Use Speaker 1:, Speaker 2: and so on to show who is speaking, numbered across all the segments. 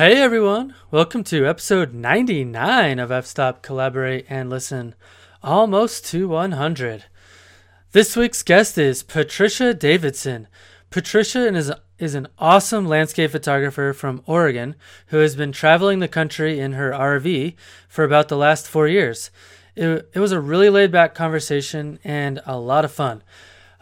Speaker 1: Hey everyone. Welcome to episode 99 of F Stop Collaborate and Listen, almost to 100. This week's guest is Patricia Davidson. Patricia is, is an awesome landscape photographer from Oregon who has been traveling the country in her RV for about the last four years. It, it was a really laid back conversation and a lot of fun.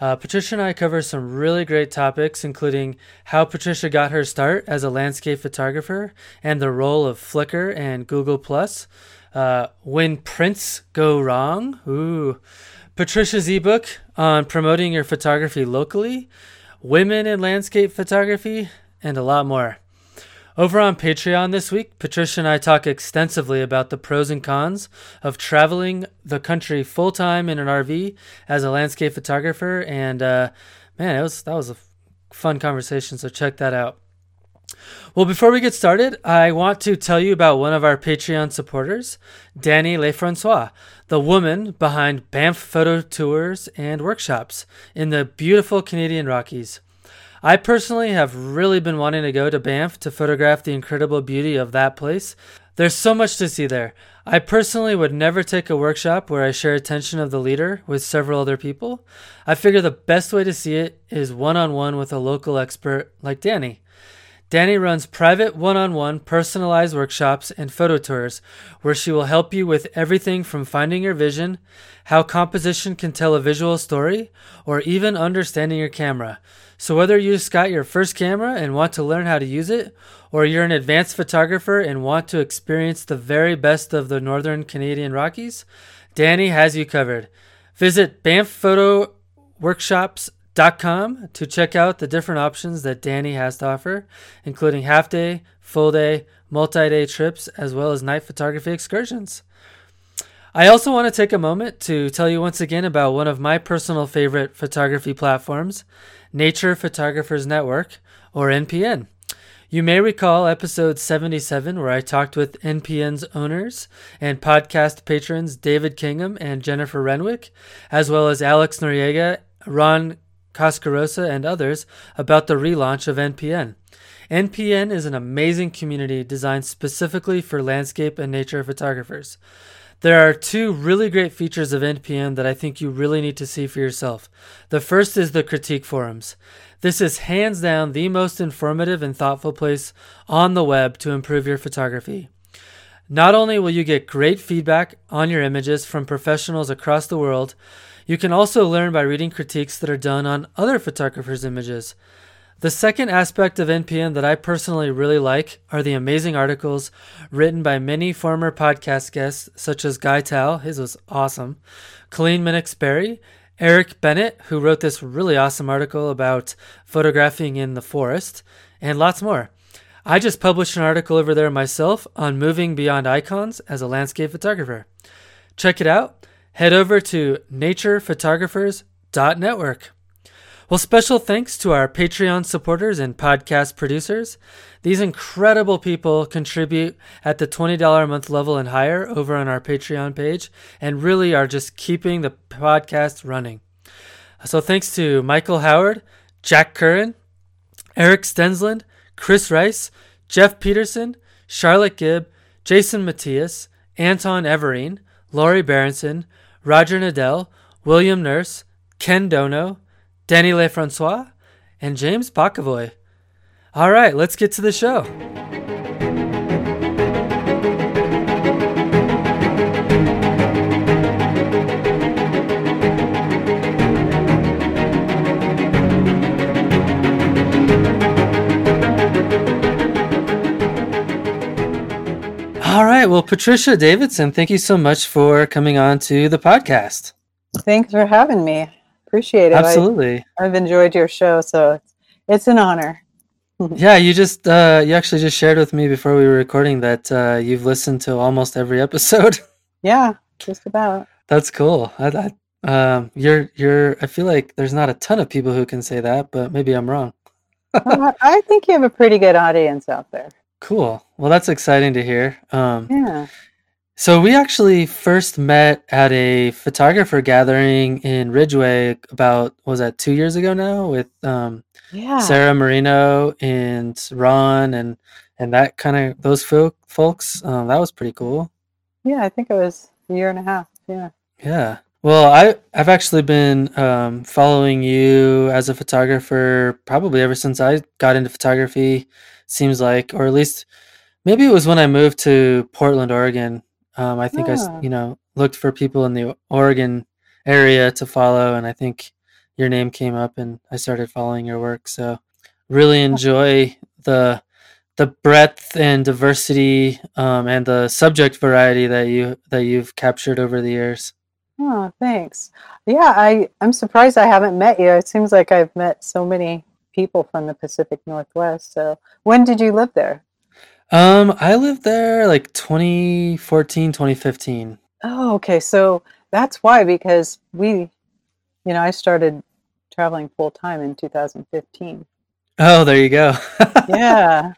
Speaker 1: Uh, Patricia and I cover some really great topics, including how Patricia got her start as a landscape photographer and the role of Flickr and Google Plus. Uh, when prints go wrong, ooh, Patricia's ebook on promoting your photography locally, women in landscape photography, and a lot more. Over on Patreon this week, Patricia and I talk extensively about the pros and cons of traveling the country full time in an RV as a landscape photographer. And uh, man, it was that was a fun conversation. So check that out. Well, before we get started, I want to tell you about one of our Patreon supporters, Danny Lefrancois, the woman behind Banff Photo Tours and Workshops in the beautiful Canadian Rockies. I personally have really been wanting to go to Banff to photograph the incredible beauty of that place. There's so much to see there. I personally would never take a workshop where I share attention of the leader with several other people. I figure the best way to see it is one on one with a local expert like Danny. Danny runs private one on one personalized workshops and photo tours where she will help you with everything from finding your vision, how composition can tell a visual story, or even understanding your camera. So, whether you just got your first camera and want to learn how to use it, or you're an advanced photographer and want to experience the very best of the Northern Canadian Rockies, Danny has you covered. Visit banffphotoworkshops.com to check out the different options that Danny has to offer, including half day, full day, multi day trips, as well as night photography excursions. I also want to take a moment to tell you once again about one of my personal favorite photography platforms, Nature Photographers Network, or NPN. You may recall episode 77, where I talked with NPN's owners and podcast patrons David Kingham and Jennifer Renwick, as well as Alex Noriega, Ron Coscorrosa, and others about the relaunch of NPN. NPN is an amazing community designed specifically for landscape and nature photographers. There are two really great features of NPN that I think you really need to see for yourself. The first is the critique forums. This is hands down the most informative and thoughtful place on the web to improve your photography. Not only will you get great feedback on your images from professionals across the world, you can also learn by reading critiques that are done on other photographers' images. The second aspect of NPN that I personally really like are the amazing articles written by many former podcast guests, such as Guy Tal, his was awesome, Colleen Miniuk-Sperry, Eric Bennett, who wrote this really awesome article about photographing in the forest, and lots more. I just published an article over there myself on moving beyond icons as a landscape photographer. Check it out. Head over to naturephotographers.network. Well, special thanks to our Patreon supporters and podcast producers. These incredible people contribute at the $20 a month level and higher over on our Patreon page and really are just keeping the podcast running. So thanks to Michael Howard, Jack Curran, Eric Stensland, Chris Rice, Jeff Peterson, Charlotte Gibb, Jason Matthias, Anton Everine, Laurie Berenson, Roger Nadell, William Nurse, Ken Dono, Danny Lefrancois, and James Bakavoy. All right, let's get to the show. All right. Well, Patricia Davidson, thank you so much for coming on to the podcast.
Speaker 2: Thanks for having me. Appreciate it.
Speaker 1: Absolutely.
Speaker 2: I, have enjoyed your show, so it's, it's an honor.
Speaker 1: yeah, you just uh, you actually just shared with me before we were recording that uh, you've listened to almost every episode.
Speaker 2: yeah, just about.
Speaker 1: That's cool. I, I, um, you're you're. I feel like there's not a ton of people who can say that, but maybe I'm wrong.
Speaker 2: I think you have a pretty good audience out there.
Speaker 1: Cool. Well, that's exciting to hear. Um,
Speaker 2: yeah.
Speaker 1: So we actually first met at a photographer gathering in Ridgway about what was that two years ago now with um,
Speaker 2: Yeah.
Speaker 1: Sarah Marino and Ron and and that kind of those folk, folks. Um, that was pretty cool.
Speaker 2: Yeah, I think it was a year and a half. Yeah.
Speaker 1: Yeah. Well, I I've actually been um, following you as a photographer probably ever since I got into photography. Seems like, or at least maybe it was when I moved to Portland, Oregon. Um, I think I s-
Speaker 2: Ah.
Speaker 1: you know looked for people in the Oregon area to follow, and I think your name came up, and I started following your work. So really enjoy the the breadth and diversity um, and the subject variety that you that you've captured over the years.
Speaker 2: Oh, thanks. Yeah, I I'm surprised I haven't met you. It seems like I've met so many people from the Pacific Northwest. So, when did you live there?
Speaker 1: Um, I lived there like 2014, 2015.
Speaker 2: Oh, okay. So that's why because we, you know, I started traveling full time in 2015.
Speaker 1: Oh, there you go.
Speaker 2: Yeah.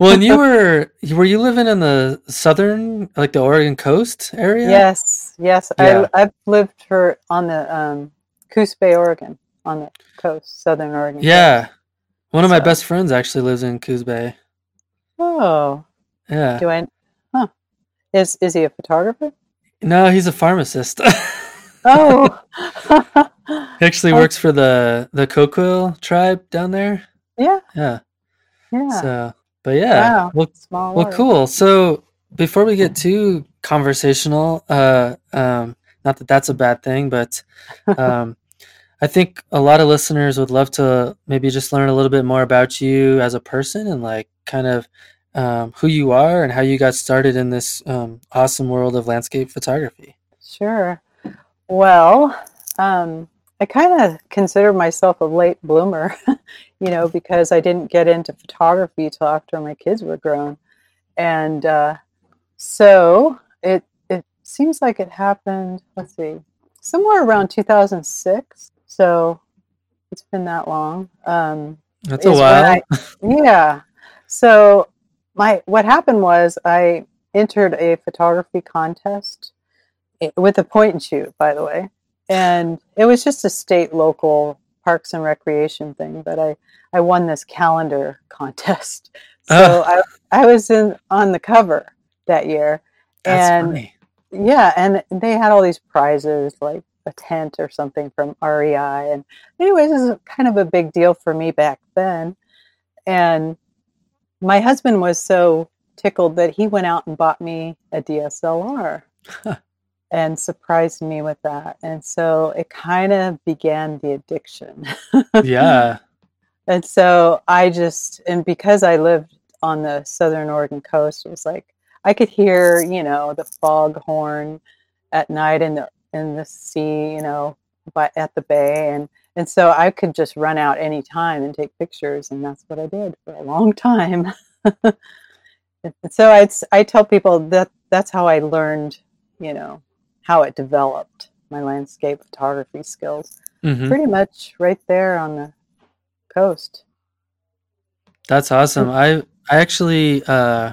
Speaker 1: well, and you were were you living in the southern, like the Oregon coast area?
Speaker 2: Yes. Yes.
Speaker 1: Yeah.
Speaker 2: I I've lived for on the um Coos Bay, Oregon, on the coast, southern Oregon. coast.
Speaker 1: Yeah. One of my best friends actually lives in Coos Bay.
Speaker 2: Oh,
Speaker 1: Yeah.
Speaker 2: do I? Huh. Is is he a photographer?
Speaker 1: No, he's a pharmacist.
Speaker 2: Oh.
Speaker 1: he actually
Speaker 2: Oh.
Speaker 1: works for the the Coquille tribe down there.
Speaker 2: yeah.
Speaker 1: Yeah.
Speaker 2: Yeah.
Speaker 1: So, but yeah.
Speaker 2: Wow.
Speaker 1: Well,
Speaker 2: Small.
Speaker 1: Well, cool. So before we get too conversational, uh, um, not that that's a bad thing, but um, I think a lot of listeners would love to maybe just learn a little bit more about you as a person and like kind of um, who you are and how you got started in this um, awesome world of landscape photography.
Speaker 2: Sure. Well, um, I kind of consider myself a late bloomer, you know, because I didn't get into photography till after my kids were grown, and uh, so it it seems like it happened. Let's see, somewhere around 2006. So it's been that long. Um,
Speaker 1: That's a while.
Speaker 2: I- yeah. So my what happened was I entered a photography contest with a point and shoot, by the way, and it was just a state local parks and recreation thing. But I I won this calendar contest, so I I was in on the cover that year,
Speaker 1: That's
Speaker 2: and
Speaker 1: funny.
Speaker 2: yeah, and they had all these prizes like a tent or something from REI. And anyways, this is kind of a big deal for me back then. And my husband was so tickled that he went out and bought me a DSLR and surprised me with that. And so it kind of began the addiction.
Speaker 1: Yeah.
Speaker 2: And so I just, and because I lived on the southern Oregon coast, it was like I could hear, you know, the fog horn at night in the in the sea, you know, but at the bay, and and so I could just run out any time and take pictures, and that's what I did for a long time. So I I tell people that that's how I learned, you know, how it developed my landscape photography skills.
Speaker 1: hmm
Speaker 2: Pretty much right there on the coast.
Speaker 1: That's awesome. I I actually uh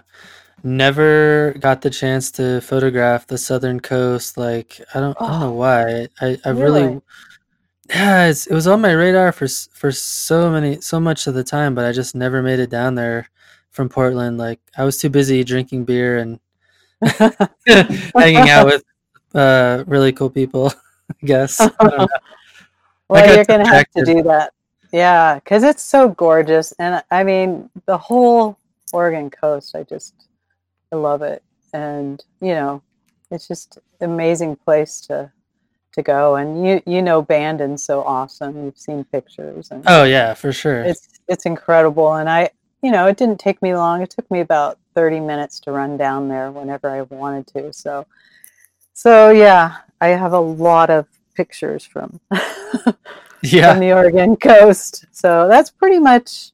Speaker 1: never got the chance to photograph the southern coast. Like I don't I don't know
Speaker 2: Oh,
Speaker 1: why. I I really,
Speaker 2: really?
Speaker 1: yeah, it's, it was on my radar for for so many so much of the time, but I just never made it down there from Portland. Like I was too busy drinking beer and hanging out with uh really cool people, I guess. I
Speaker 2: well,
Speaker 1: got
Speaker 2: you're to have to do that. Yeah, because it's so gorgeous. And I mean, the whole Oregon coast, I just, I love it. And, you know, it's just amazing place to to go. And you you know Bandon's so awesome. You've seen pictures and
Speaker 1: Oh yeah, for sure.
Speaker 2: it's it's incredible. And I, you know, it didn't take me long. It took me about 30 minutes to run down there whenever I wanted to. So, so yeah, I have a lot of pictures from
Speaker 1: yeah.
Speaker 2: from the Oregon coast. So that's pretty much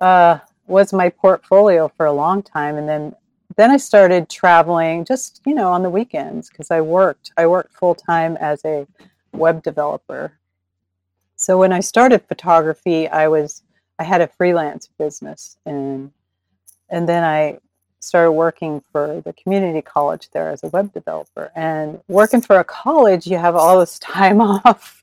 Speaker 2: uh, was my portfolio for a long time, and then then I started traveling just you know on the weekends because I worked I worked full time as a web developer. So when I started photography, I was I had a freelance business and and then I started working for the community college there as a web developer. And working for a college, you have all this time off.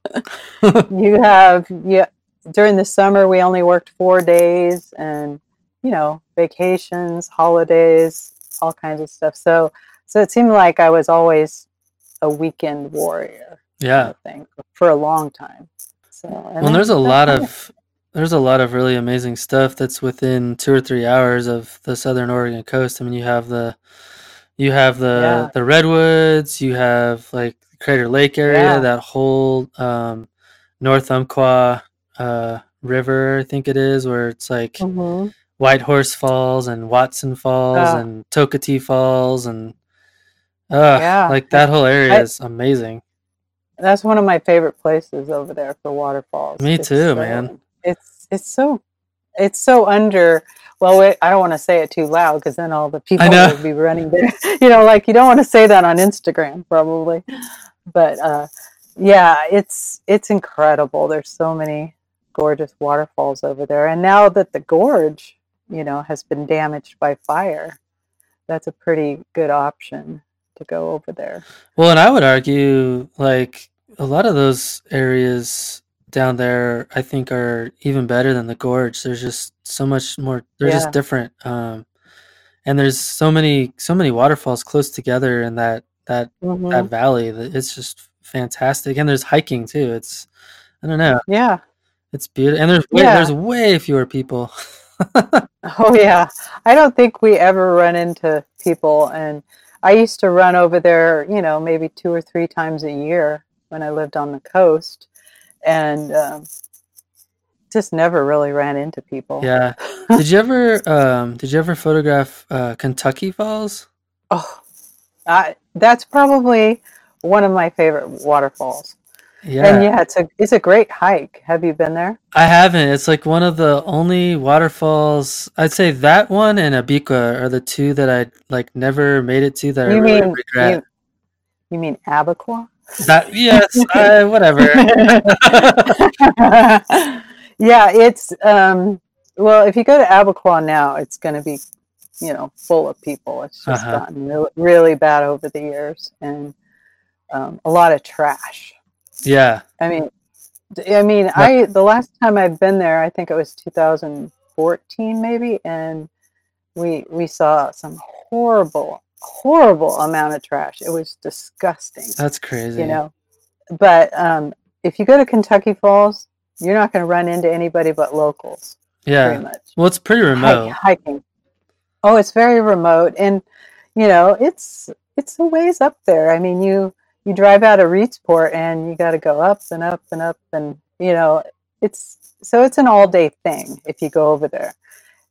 Speaker 2: you have yeah. During the summer, we only worked four days, and you know, vacations, holidays, all kinds of stuff. So, so it seemed like I was always a weekend warrior.
Speaker 1: Yeah.
Speaker 2: Thing for a long time. So,
Speaker 1: well, there's a lot of there's a lot of really amazing stuff that's within two or three hours of the southern Oregon coast. I mean, you have the you have the yeah. the redwoods, you have like Crater Lake area, yeah. that whole um, North Umpqua uh, River, I think it is, where it's like mm-hmm. Whitehorse Falls and Watson Falls oh. and Toketee Falls and uh, yeah. like that whole area I, is amazing.
Speaker 2: That's one of my favorite places over there for waterfalls.
Speaker 1: Me it's too, so, man.
Speaker 2: It's it's so it's so under. Well, wait, I don't want to say it too loud because then all the people will be running there. you know, like you don't want to say that on Instagram, probably. But uh, yeah, it's it's incredible. There's so many gorgeous waterfalls over there, and now that the gorge you know, has been damaged by fire, that's a pretty good option to go over there.
Speaker 1: Well, and I would argue like a lot of those areas down there I think are even better than the gorge. There's just so much more they're yeah. just different. Um and there's so many so many waterfalls close together in that that mm-hmm. that valley that it's just fantastic. And there's hiking too. It's I don't know.
Speaker 2: Yeah.
Speaker 1: It's beautiful. And there's way, yeah. there's way fewer people.
Speaker 2: oh yeah, I don't think we ever run into people, and I used to run over there, you know, maybe two or three times a year when I lived on the coast, and um, just never really ran into people.
Speaker 1: Yeah. did you ever um, did you ever photograph uh, Kentucky Falls?
Speaker 2: Oh, I, that's probably one of my favorite waterfalls. Yeah. And yeah, it's a it's a great hike. Have you been there?
Speaker 1: I haven't. It's like one of the only waterfalls. I'd say that one and Abiqua are the two that I like never made it to that you I really mean, regret.
Speaker 2: You, you mean Abiqua?
Speaker 1: That yes, uh, whatever.
Speaker 2: yeah, it's um well, if you go to Abiqua now, it's going to be, you know, full of people. It's just uh-huh. gotten really, really bad over the years and um, a lot of trash.
Speaker 1: Yeah.
Speaker 2: I mean, I mean, I the last time I've been there, I think it was 2014 maybe, and we we saw some horrible, horrible amount of trash. It was disgusting.
Speaker 1: That's crazy.
Speaker 2: You know, but um, if you go to Kentucky Falls, you're not going to run into anybody but locals.
Speaker 1: Yeah. Pretty much. Well, it's pretty remote.
Speaker 2: hiking. Oh, it's very remote, and you know, it's it's a ways up there. I mean, you you drive out of Reedsport and you got to go up and up and up and you know it's so it's an all day thing if you go over there.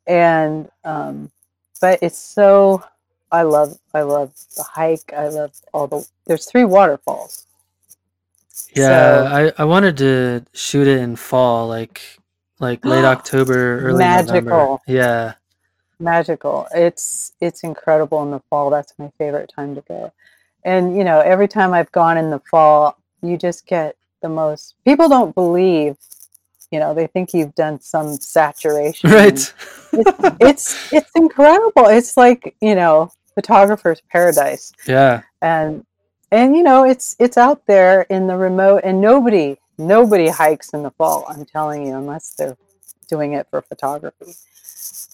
Speaker 2: And um but it's so i love i love the hike. I love all the there's three waterfalls.
Speaker 1: Yeah so, i i wanted to shoot it in fall like like late october early magical. November. yeah.
Speaker 2: Magical. It's it's incredible in the fall. That's my favorite time to go and you know every time i've gone in the fall you just get the most people don't believe you know they think you've done some saturation.
Speaker 1: Right.
Speaker 2: It's, it's it's incredible. It's like you know photographer's paradise.
Speaker 1: Yeah.
Speaker 2: And and you know it's it's out there in the remote and nobody nobody hikes in the fall i'm telling you unless they're doing it for photography.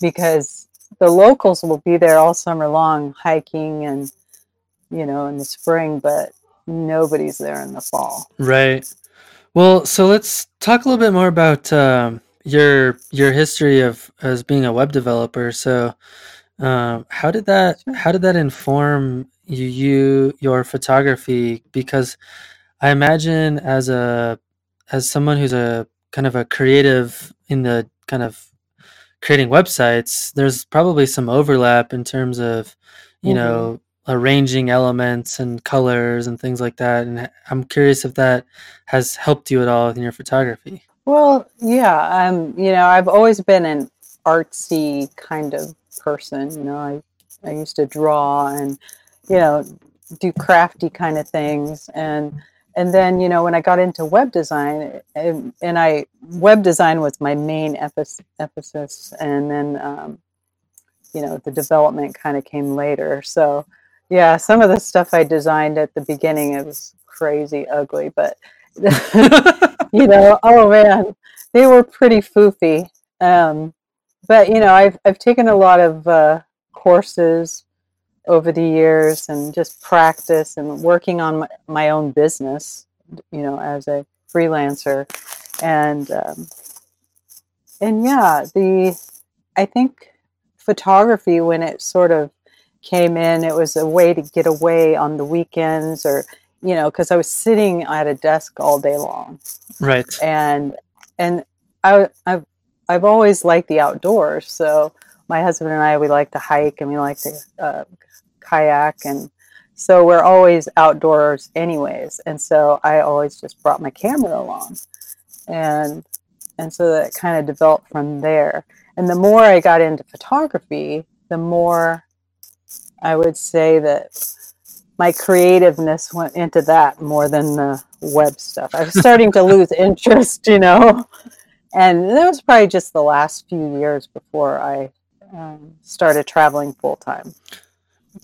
Speaker 2: Because the locals will be there all summer long hiking and you know, in the spring, but nobody's there in the fall.
Speaker 1: Right. Well, so let's talk a little bit more about um, your your history of as being a web developer. So, um, how did that how did that inform you, you your photography? Because I imagine as a as someone who's a kind of a creative in the kind of creating websites, there's probably some overlap in terms of you mm-hmm. know arranging elements and colors and things like that. And I'm curious if that has helped you at all in your photography.
Speaker 2: Well, yeah, um, you know, I've always been an artsy kind of person. You know, I I used to draw and you know do crafty kind of things and and then you know when I got into web design and, and I web design was my main emphasis and then um, you know, the development kind of came later. So, yeah, some of the stuff I designed at the beginning it was crazy ugly, but you know, oh man, they were pretty foofy. Um, but you know, I've I've taken a lot of uh, courses over the years and just practice and working on my, my own business. You know, as a freelancer, and um, and yeah, the I think photography when it sort of came in, it was a way to get away on the weekends or you know because I was sitting at a desk all day long,
Speaker 1: right?
Speaker 2: And and I I've I've always liked the outdoors, so my husband and I we like to hike and we like to uh, kayak. And so we're always outdoors anyways. And so i always just brought my camera along. And and so that kind of developed from there. And the more i got into photography the more i would say that my creativeness went into that more than the web stuff i was starting to lose interest you know and that was probably just the last few years before i um, started traveling full time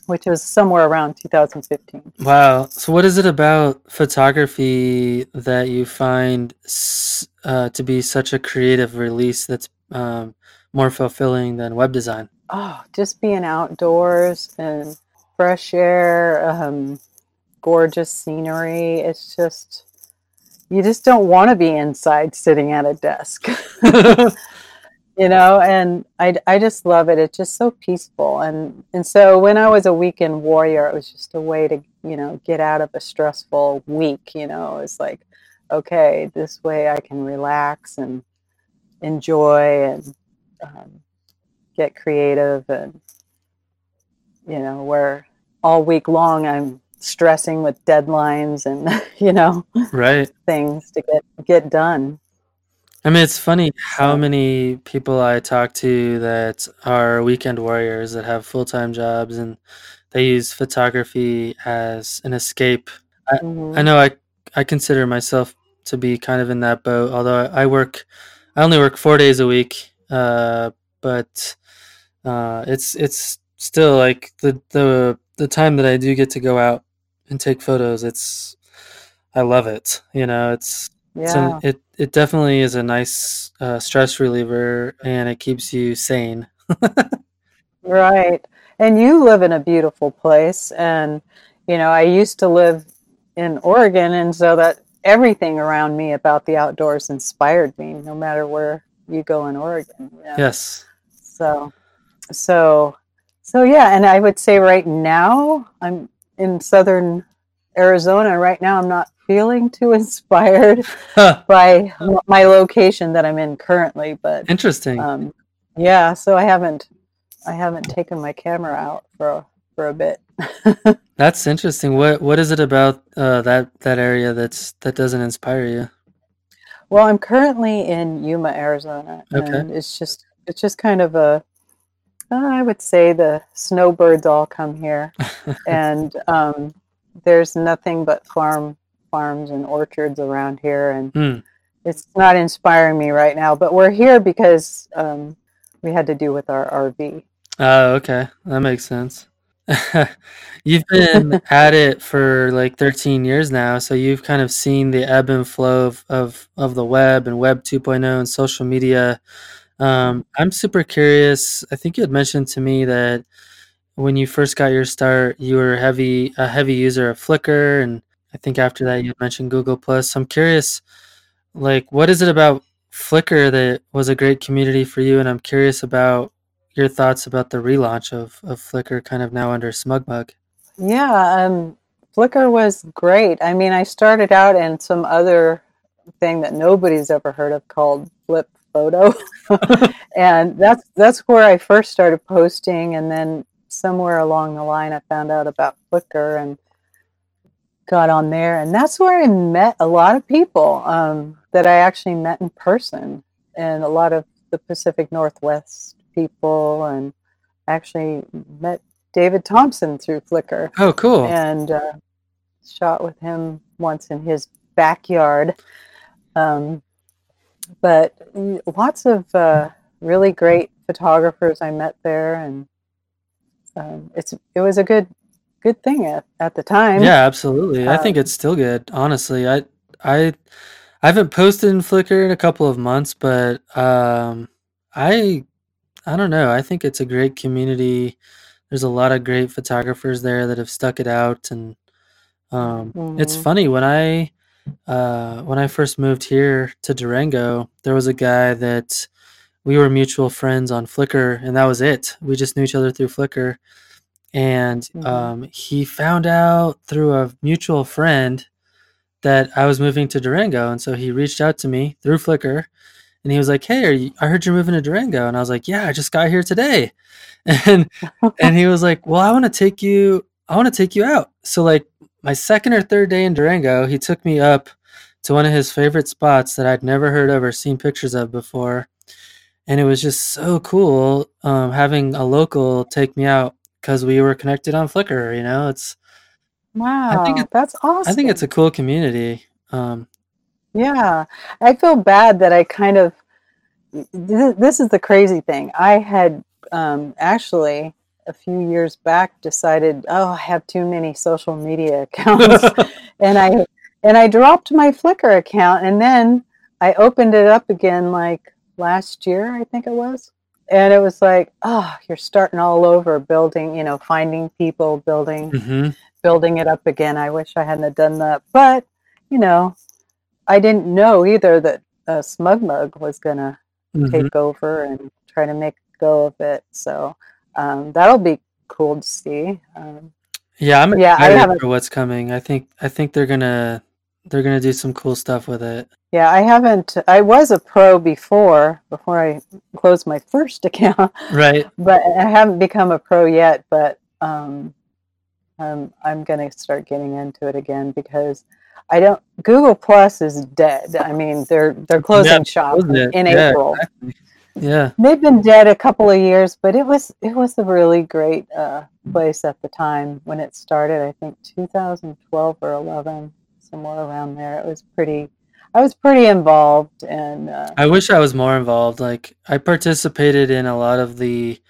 Speaker 2: which was somewhere around 2015.
Speaker 1: Wow. So, what is it about photography that you find uh, to be such a creative release that's um, more fulfilling than web design?
Speaker 2: Oh, just being outdoors and fresh air, um, gorgeous scenery. It's just, you just don't want to be inside sitting at a desk. you know and I, I just love it it's just so peaceful and and so when i was a weekend warrior it was just a way to you know get out of a stressful week you know it's like okay this way i can relax and enjoy and um, get creative and you know where all week long i'm stressing with deadlines and you know
Speaker 1: right
Speaker 2: things to get get done
Speaker 1: I mean, it's funny how many people I talk to that are weekend warriors that have full time jobs and they use photography as an escape. I, mm-hmm. I know I I consider myself to be kind of in that boat. Although I, I work, I only work four days a week, uh, but uh, it's it's still like the the the time that I do get to go out and take photos. It's I love it. You know, it's yeah. So it it definitely is a nice uh, stress reliever, and it keeps you sane.
Speaker 2: right, and you live in a beautiful place, and you know I used to live in Oregon, and so that everything around me about the outdoors inspired me, no matter where you go in Oregon.
Speaker 1: Yes.
Speaker 2: So, so, so yeah, and I would say right now I'm in southern Arizona. Right now, I'm not feeling too inspired by my location that I'm in currently. But
Speaker 1: interesting.
Speaker 2: Um, yeah, so I haven't I haven't taken my camera out for for a bit.
Speaker 1: that's interesting. What what is it about uh, that that area that's that doesn't inspire you?
Speaker 2: Well, I'm currently in Yuma, Arizona, okay. and it's just it's just kind of a I would say the snowbirds all come here, and um, there's nothing but farm farms and orchards around here, and mm. it's not inspiring me right now. But we're here because um, we had to do with our RV.
Speaker 1: Oh, okay, that makes sense. you've been at it for like 13 years now, so you've kind of seen the ebb and flow of of, of the web and Web 2.0 and social media. Um, I'm super curious. I think you had mentioned to me that when you first got your start, you were heavy a heavy user of Flickr and I think after that you mentioned Google Plus. I'm curious, like, what is it about Flickr that was a great community for you? And I'm curious about your thoughts about the relaunch of, of Flickr kind of now under SmugMug.
Speaker 2: Yeah, um, Flickr was great. I mean, I started out in some other thing that nobody's ever heard of called Flip Photo, and that's that's where I first started posting. And then somewhere along the line, I found out about Flickr, and got on there, and that's where I met a lot of people um, that I actually met in person, and a lot of the Pacific Northwest people, and actually met David Thompson through Flickr.
Speaker 1: Oh, cool!
Speaker 2: And uh, shot with him once in his backyard. Um, but lots of uh, really great photographers I met there, and um, it's it was a good good thing at, at the time.
Speaker 1: Yeah, absolutely. I think
Speaker 2: Um,
Speaker 1: it's still good. Honestly, I I I haven't posted in Flickr in a couple of months, but um, I I don't know. I think it's a great community. There's a lot of great photographers there that have stuck it out, and um, it's
Speaker 2: mhm.
Speaker 1: funny when I uh, when I first moved here to Durango, there was a guy that we were mutual friends on Flickr, and that was it. We just knew each other through Flickr, and
Speaker 2: Mhm.
Speaker 1: um, he found out through a mutual friend that I was moving to Durango, and so he reached out to me through Flickr, and he was like, "Hey, are you, I heard you're moving to Durango," and I was like, "Yeah, I just got here today," and and he was like, "Well, I want to take you, I want to take you out." So like my second or third day in Durango, he took me up to one of his favorite spots that I'd never heard of or seen pictures of before, and it was just so cool um, having a local take me out because we were connected on Flickr. You know, it's wow, I think it,
Speaker 2: that's awesome.
Speaker 1: I think it's a cool community. Um,
Speaker 2: Yeah, I feel bad that I kind of this is the crazy thing. I had um, actually a few years back decided, oh, I have too many social media accounts, and I and I dropped my Flickr account, and then I opened it up again like last year, I think it was, and it was like, oh, you're starting all over, building, you know, finding people, building
Speaker 1: hmm
Speaker 2: building it up again. I wish I hadn't done that, but you know, I didn't know either that uh, SmugMug was gonna
Speaker 1: hmm
Speaker 2: take over and try to make go of it. So um, that'll be cool to see. Um,
Speaker 1: Yeah, I'm
Speaker 2: yeah, I
Speaker 1: excited
Speaker 2: haven't.
Speaker 1: for what's coming. I think I think they're gonna they're gonna do some cool stuff with it.
Speaker 2: Yeah, I haven't. I was a pro before before I closed my first account,
Speaker 1: Right.
Speaker 2: but I haven't become a pro yet. But um, um, I'm going to start getting into it again because I don't. Google Plus is dead. I mean, they're they're
Speaker 1: Yeah,
Speaker 2: closing shop
Speaker 1: wasn't it?
Speaker 2: in
Speaker 1: Yeah,
Speaker 2: April.
Speaker 1: exactly. Yeah.
Speaker 2: They've been dead a couple of years, but it was it was a really great uh, place at the time when it started. I think 2012 or 11, somewhere around there. It was pretty. I was pretty involved, and uh,
Speaker 1: I wish I was more involved. Like I participated in a lot of the,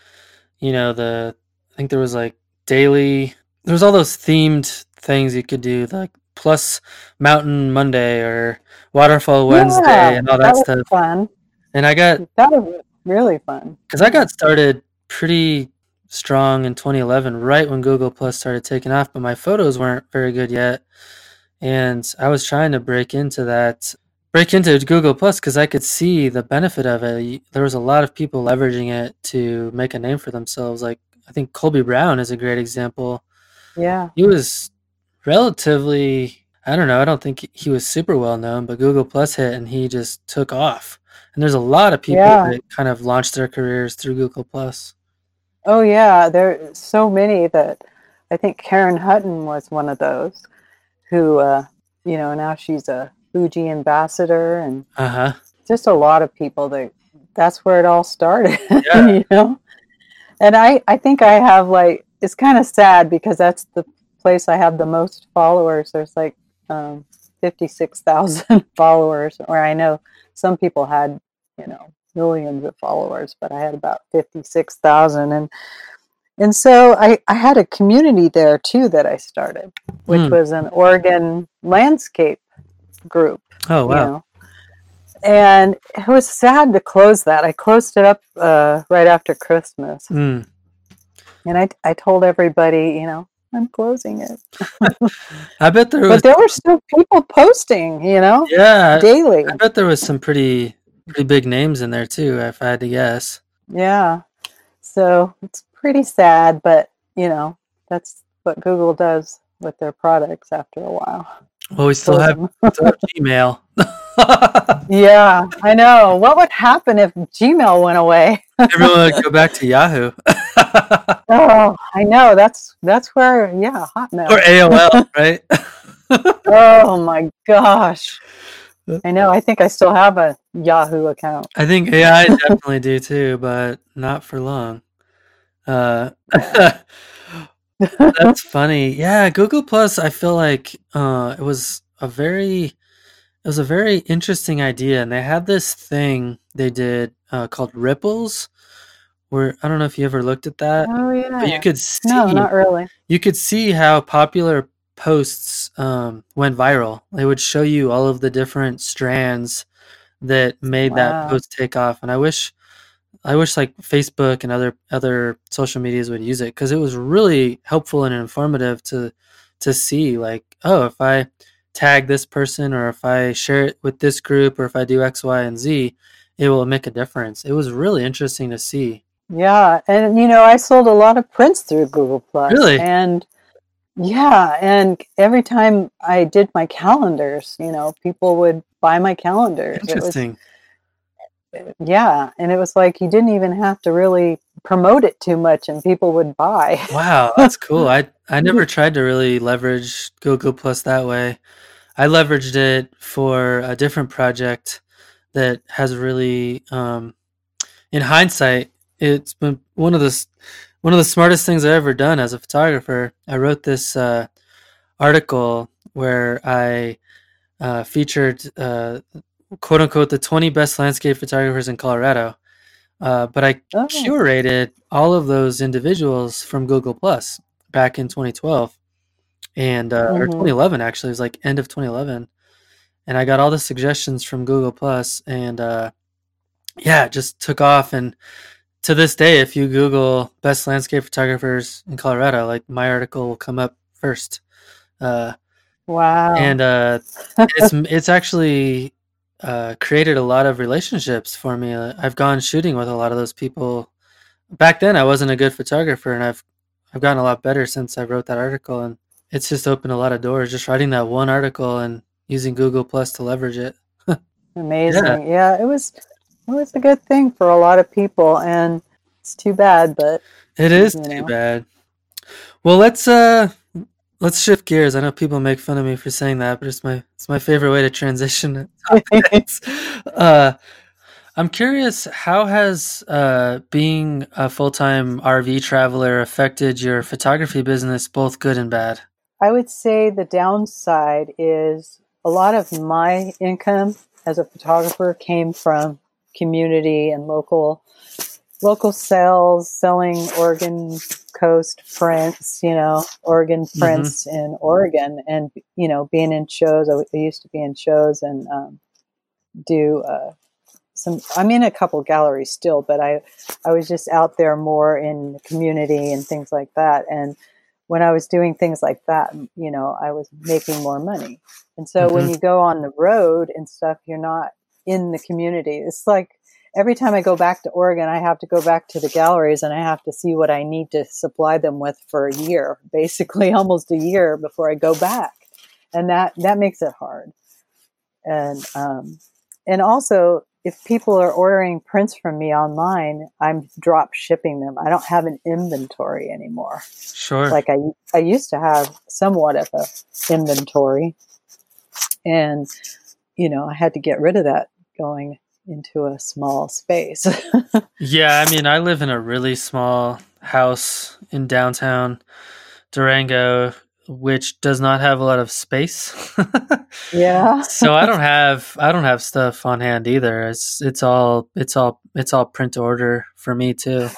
Speaker 1: you know, the I think there was like daily there was all those themed things you could do, like plus Mountain Monday or Waterfall Wednesday
Speaker 2: yeah,
Speaker 1: and all
Speaker 2: that
Speaker 1: that
Speaker 2: was
Speaker 1: stuff.
Speaker 2: fun.
Speaker 1: And I got
Speaker 2: That was really fun.
Speaker 1: because I got started pretty strong in 2011, right when Google Plus started taking off, but my photos weren't very good yet. And I was trying to break into that, break into Google Plus because I could see the benefit of it. There was a lot of people leveraging it to make a name for themselves. Like I think Colby Brown is a great example.
Speaker 2: Yeah.
Speaker 1: He was relatively, I don't know, I don't think he was super well known, but Google Plus hit and he just took off. And there's a lot of people
Speaker 2: Yeah.
Speaker 1: that kind of launched their careers through Google Plus.
Speaker 2: Oh, yeah. There are so many that I think Karen Hutton was one of those who, uh, you know, now she's a Fuji ambassador, and
Speaker 1: Uh huh.
Speaker 2: just a lot of people that that's where it all started,
Speaker 1: Yeah.
Speaker 2: you know. And I, I think I have like it's kind of sad because that's the place I have the most followers. There's like um, fifty six thousand followers, or I know some people had, you know, millions of followers, but I had about fifty six thousand, and and so I, I had a community there too that I started, which
Speaker 1: Mm.
Speaker 2: was an Oregon landscape group,
Speaker 1: Oh
Speaker 2: you
Speaker 1: wow.
Speaker 2: know. And it was sad to close that. I closed it up uh, right after Christmas,
Speaker 1: Mm.
Speaker 2: and I I told everybody, you know, I'm closing it.
Speaker 1: I bet there was.
Speaker 2: But there were still people posting, you know,
Speaker 1: Yeah,
Speaker 2: daily.
Speaker 1: I bet there was some pretty pretty big names in there too. If I had to guess.
Speaker 2: Yeah. So it's pretty sad, but you know, that's what Google does with their products after a while.
Speaker 1: Well, we still have, still have Gmail.
Speaker 2: Yeah, I know. What would happen if Gmail went away?
Speaker 1: Everyone would go back to Yahoo
Speaker 2: Oh, I know. That's that's where yeah, Hotmail or
Speaker 1: AOL, right?
Speaker 2: Oh my gosh. I know. I think I still have a Yahoo account.
Speaker 1: I think AI definitely do too, but not for long. Uh, that's funny. Yeah, Google Plus. I feel like uh, it was a very, it was a very interesting idea, and they had this thing they did uh, called Ripples, where I don't know if you ever looked at that,
Speaker 2: Oh yeah.
Speaker 1: but you could see
Speaker 2: no, not really.
Speaker 1: you could see how popular posts um, went viral. They would show you all of the different strands that made that post take off. And I wish, I wish like Facebook and other other social medias would use it because it was really helpful and informative to to see like, oh, if I tag this person or if I share it with this group or if I do X, Y, and Z, it will make a difference. It was really interesting to see.
Speaker 2: Yeah, and you know, I sold a lot of prints through Google Plus.
Speaker 1: Really?
Speaker 2: And yeah, and every time I did my calendars, you know, people would buy my calendars. It was
Speaker 1: Interesting.
Speaker 2: Yeah, and it was like you didn't even have to really promote it too much and people would buy.
Speaker 1: Wow, that's cool. I I never tried to really leverage Google Plus that way. I leveraged it for a different project that has really, um, in hindsight, it's been one of the one of the smartest things I've ever done as a photographer. I wrote this uh, article where I uh, featured uh, quote unquote the 20 best landscape photographers in Colorado. Uh, but I
Speaker 2: Oh,
Speaker 1: curated all of those individuals from Google Plus back in 2012 and uh, or
Speaker 2: Mhm.
Speaker 1: 2011 actually it was like end of 2011 and I got all the suggestions from Google Plus and uh, yeah it just took off and to this day if you Google best landscape photographers in Colorado like my article will come up first uh,
Speaker 2: wow.
Speaker 1: and uh, it's it's actually uh, created a lot of relationships for me. Uh, I've gone shooting with a lot of those people. Back then, I wasn't a good photographer, and I've I've gotten a lot better since I wrote that article. And it's just opened a lot of doors. Just writing that one article and using Google Plus to leverage it.
Speaker 2: Amazing. Yeah. it was it was a good thing for a lot of people and it's too bad, but
Speaker 1: It is too
Speaker 2: know.
Speaker 1: bad. Well, let's uh let's shift gears. I know people make fun of me for saying that, but it's my it's my favorite way to transition uh I'm curious how has uh being a full-time RV traveler affected your photography business both good and bad?
Speaker 2: I would say the downside is a lot of my income as a photographer came from community and local local sales, selling Oregon coast prints, you know, Oregon prints in Oregon, and you know, being in shows. I, I used to be in shows and um, do uh, some. I'm in a couple galleries still, but I I was just out there more in the community and things like that, and when I was doing things like that, you know, I was making more money. And so when
Speaker 1: Mhm.
Speaker 2: you go on the road and stuff, you're not in the community. It's like every time I go back to Oregon, I have to go back to the galleries and I have to see what I need to supply them with for a year, basically almost a year before I go back. And that, that makes it hard. And, um, and also if people are ordering prints from me online, I'm drop shipping them. I don't have an inventory anymore
Speaker 1: Sure.
Speaker 2: like I I used to have somewhat of a inventory, and you know I had to get rid of that going into a small space.
Speaker 1: Yeah, I mean, I live in a really small house in downtown Durango, which does not have a lot of space.
Speaker 2: yeah,
Speaker 1: so I don't have I don't have stuff on hand either. It's it's all it's all it's all print order for me too.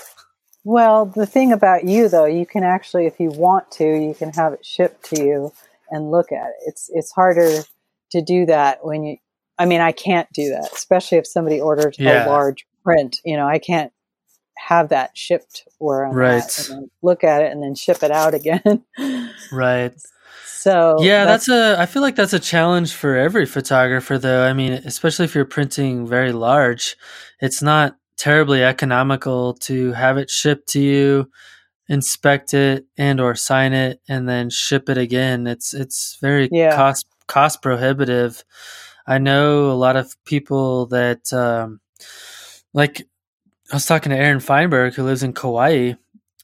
Speaker 2: Well, the thing about you though, you can actually, if you want to, you can have it shipped to you and look at it. It's it's harder to do that when you. I mean, I can't do that, especially if somebody orders
Speaker 1: Yeah.
Speaker 2: a large print. You know, I can't have that shipped where I'm
Speaker 1: Right.
Speaker 2: look at it and then ship it out again.
Speaker 1: Right.
Speaker 2: so
Speaker 1: yeah, that's, a I feel like that's a challenge for every photographer though. I mean, especially if you're printing very large, it's not terribly economical to have it shipped to you, inspect it and or sign it and then ship it again. It's it's very
Speaker 2: Yeah.
Speaker 1: cost cost prohibitive. I know a lot of people that um like I was talking to Aaron Feinberg who lives in Kauai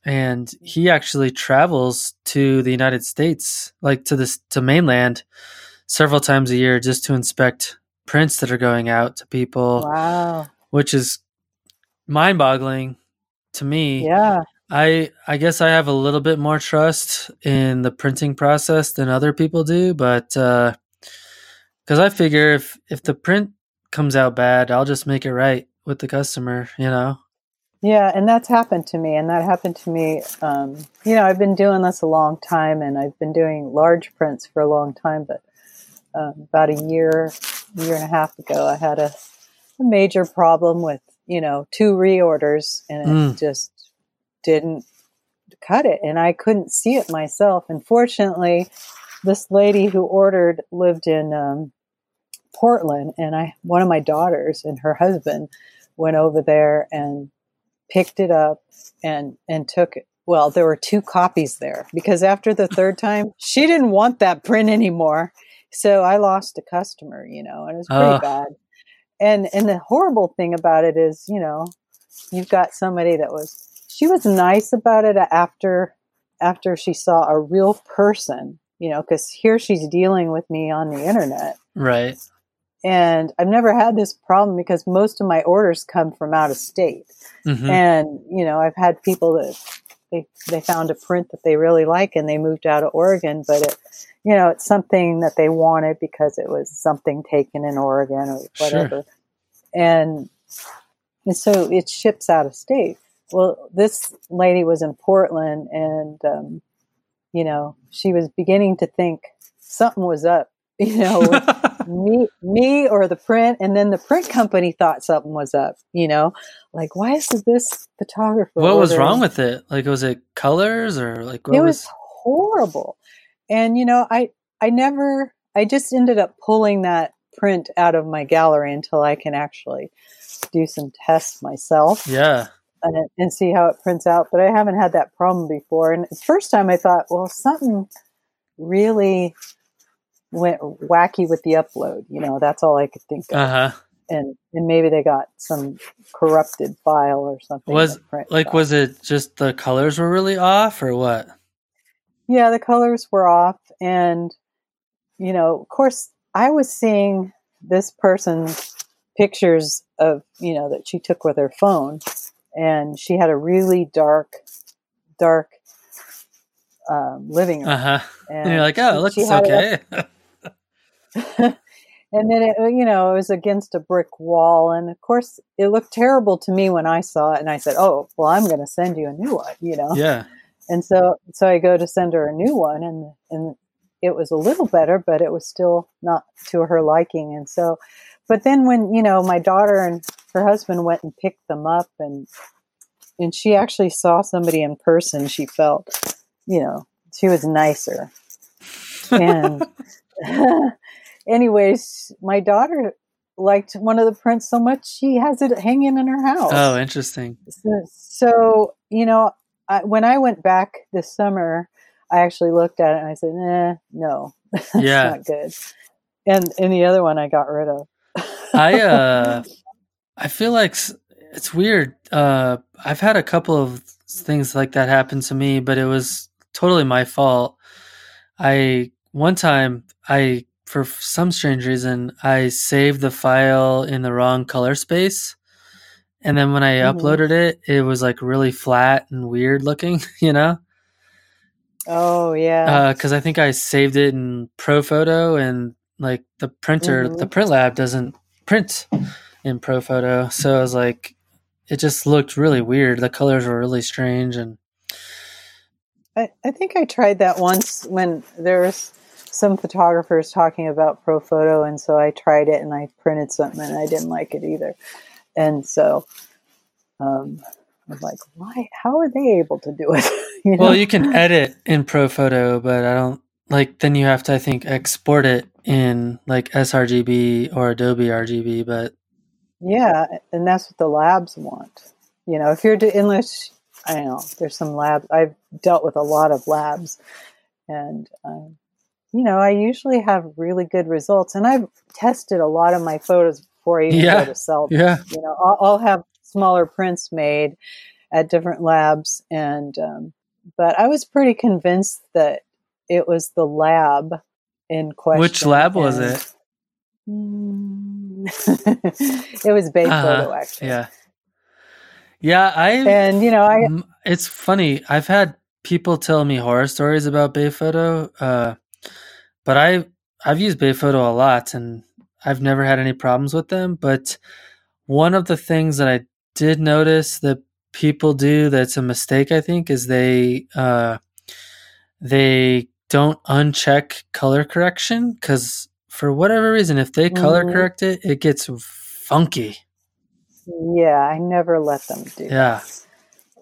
Speaker 1: and he actually travels to the United States, like to this to mainland, several times a year just to inspect prints that are going out to people,
Speaker 2: wow.
Speaker 1: which is mind-boggling to me.
Speaker 2: Yeah.
Speaker 1: I I guess I have a little bit more trust in the printing process than other people do, but because I figure if if the print comes out bad, I'll just make it right with the customer, you know.
Speaker 2: Yeah, and that's happened to me, and that happened to me. Um, you know, I've been doing this a long time, and I've been doing large prints for a long time. But uh, about a year, year and a half ago, I had a, a major problem with you know two reorders, and it
Speaker 1: Mm.
Speaker 2: just didn't cut it, and I couldn't see it myself. And fortunately, this lady who ordered lived in um, Portland, and I one of my daughters and her husband went over there and picked it up and and took it. Well, there were two copies there because after the third time, she didn't want that print anymore. So I lost a customer, you know, and it was pretty
Speaker 1: Ugh.
Speaker 2: bad. And and the horrible thing about it is, you know, you've got somebody that was she was nice about it after after she saw a real person, you know, because here she's dealing with me on the internet
Speaker 1: Right.
Speaker 2: And I've never had this problem because most of my orders come from out of state.
Speaker 1: hmm
Speaker 2: And you know, I've had people that they they found a print that they really like and they moved out of Oregon, but it you know, it's something that they wanted because it was something taken in Oregon or
Speaker 1: Sure.
Speaker 2: whatever. And and so it ships out of state. Well, this lady was in Portland and um, you know, she was beginning to think something was up, you know, me me or the print and then the print company thought something was up you know like why is this photographer
Speaker 1: what was wrong with it? Like, was it colors or like what
Speaker 2: it
Speaker 1: was?
Speaker 2: was horrible and you know i i never i just ended up pulling that print out of my gallery until i can actually do some tests myself
Speaker 1: Yeah.
Speaker 2: and, and see how it prints out but i haven't had that problem before and the first time i thought well something really went wacky with the upload you know that's all i could think of
Speaker 1: Uh huh.
Speaker 2: and and maybe they got some corrupted file or something.
Speaker 1: Was- Like,
Speaker 2: off.
Speaker 1: was it just the colors were really off or what?
Speaker 2: yeah, the colors were off, and you know, of course, I was seeing this person's pictures of you know that she took with her phone, and she had a really dark, dark um, living room,
Speaker 1: Uh huh. And you're like, oh, it looks okay.
Speaker 2: and then it you know it was against a brick wall and of course it looked terrible to me when i saw it and i said oh well i'm going to send you a new one you know
Speaker 1: yeah.
Speaker 2: and so so i go to send her a new one and and it was a little better but it was still not to her liking and so but then when you know my daughter and her husband went and picked them up and and she actually saw somebody in person she felt you know she was nicer and anyways my daughter liked one of the prints so much she has it hanging in her house
Speaker 1: Oh, interesting.
Speaker 2: so, so you know, I, when I went back this summer, I actually looked at it and I said, "Eh, no, that's
Speaker 1: Yeah.
Speaker 2: not good." And and the other one I got rid of.
Speaker 1: I uh I feel like it's weird. Uh I've had a couple of things like that happen to me, but it was totally my fault. I one time I for some strange reason I saved the file in the wrong color space. And then when I
Speaker 2: Mhm.
Speaker 1: uploaded it, it was like really flat and weird looking, you know?
Speaker 2: oh yeah,
Speaker 1: because I think I saved it in ProPhoto, and like the printer, the
Speaker 2: Mhm.
Speaker 1: print lab doesn't print in ProPhoto, so I was like, it just looked really weird. The colors were really strange, and
Speaker 2: I, I think I tried that once when there was some photographers talking about ProPhoto, and so I tried it and I printed something and I didn't like it either, and so. Um, i'm like, why? How are they able to do it? you know?
Speaker 1: well, you can edit in ProPhoto, but I don't like. Then you have to, I think, export it in like sRGB or Adobe RGB. But
Speaker 2: Yeah, and that's what the labs want. You know, if you're to unless I don't know, there's some labs. I've dealt with a lot of labs, and um, you know, I usually have really good results. And I've tested a lot of my photos before I even
Speaker 1: Yeah.
Speaker 2: go to sell them.
Speaker 1: yeah,
Speaker 2: You know, I'll, I'll have smaller prints made at different labs, and um, but I was pretty convinced that it was the lab in question.
Speaker 1: which lab was it?
Speaker 2: It was Bay
Speaker 1: Uh-huh,
Speaker 2: Photo, actually.
Speaker 1: Yeah, yeah. I
Speaker 2: And you know, I
Speaker 1: it's funny. I've had people tell me horror stories about Bay Photo, uh, but I I've used Bay Photo a lot, and I've never had any problems with them. But one of the things that I did notice that people do that's a mistake i think is they uh they don't uncheck color correction because for whatever reason if they color
Speaker 2: Mhm.
Speaker 1: correct it it gets funky
Speaker 2: Yeah, I never let them do
Speaker 1: yeah
Speaker 2: that.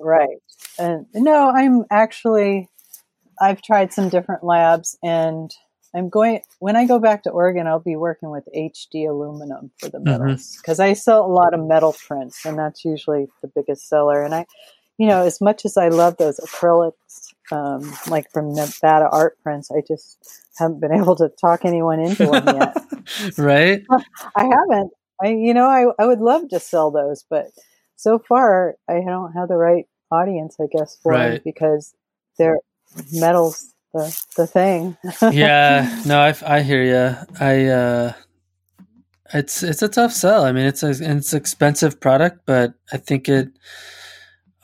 Speaker 2: Right. And no, I'm actually I've tried some different labs and I'm going when I go back to Oregon I'll be working with HD aluminum for the
Speaker 1: Mhm.
Speaker 2: metals because I sell a lot of metal prints and that's usually the biggest seller and I you know as much as I love those acrylics um, like from Nevada art prints I just haven't been able to talk anyone into one yet.
Speaker 1: right
Speaker 2: I haven't. I you know I I would love to sell those, but so far I don't have the right audience, I guess, for them because they're metals the the thing.
Speaker 1: yeah. No I, I hear you i uh it's it's a tough sell. I mean it's a it's expensive product but i think it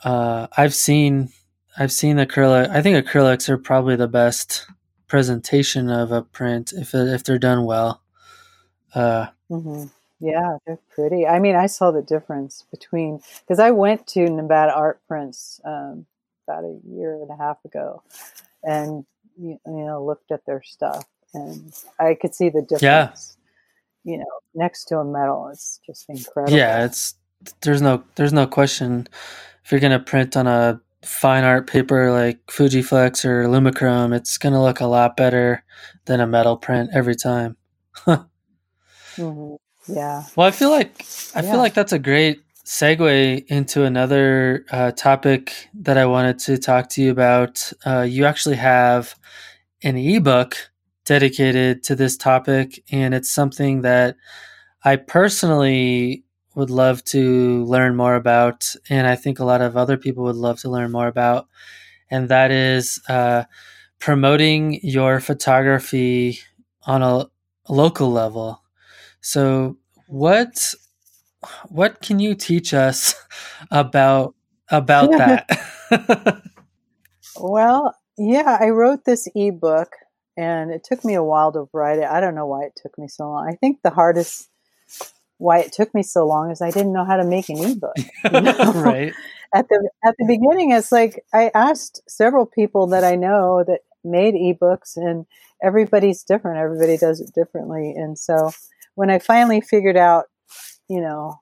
Speaker 1: uh i've seen i've seen acrylic i think acrylics are probably the best presentation of a print if it, if they're done well. Uh
Speaker 2: hmm Yeah, they're pretty. I mean, I saw the difference between because I went to Nevada Art Prints um, about a year and a half ago, and you you know looked at their stuff, and I could see the difference. yeah. You know, next to a metal, it's just incredible.
Speaker 1: yeah it's there's no there's no question if you're gonna print on a fine art paper like fujiflex or lumichrome it's gonna look a lot better than a metal print every time
Speaker 2: hmm Yeah.
Speaker 1: Well, I feel like I
Speaker 2: Yeah.
Speaker 1: feel like that's a great segue into another uh, topic that I wanted to talk to you about. Uh, you actually have an ebook dedicated to this topic, and it's something that I personally would love to learn more about, and I think a lot of other people would love to learn more about, and that is uh, promoting your photography on a, local level. So, what what can you teach us about about that?
Speaker 2: Well, yeah, I wrote this ebook and it took me a while to write it. I don't know why it took me so long. I think the hardest why it took me so long is I didn't know how to make an ebook. you know?
Speaker 1: right.
Speaker 2: At the at the beginning it's like I asked several people that I know that made ebooks and everybody's different. Everybody does it differently. And so when I finally figured out, you know,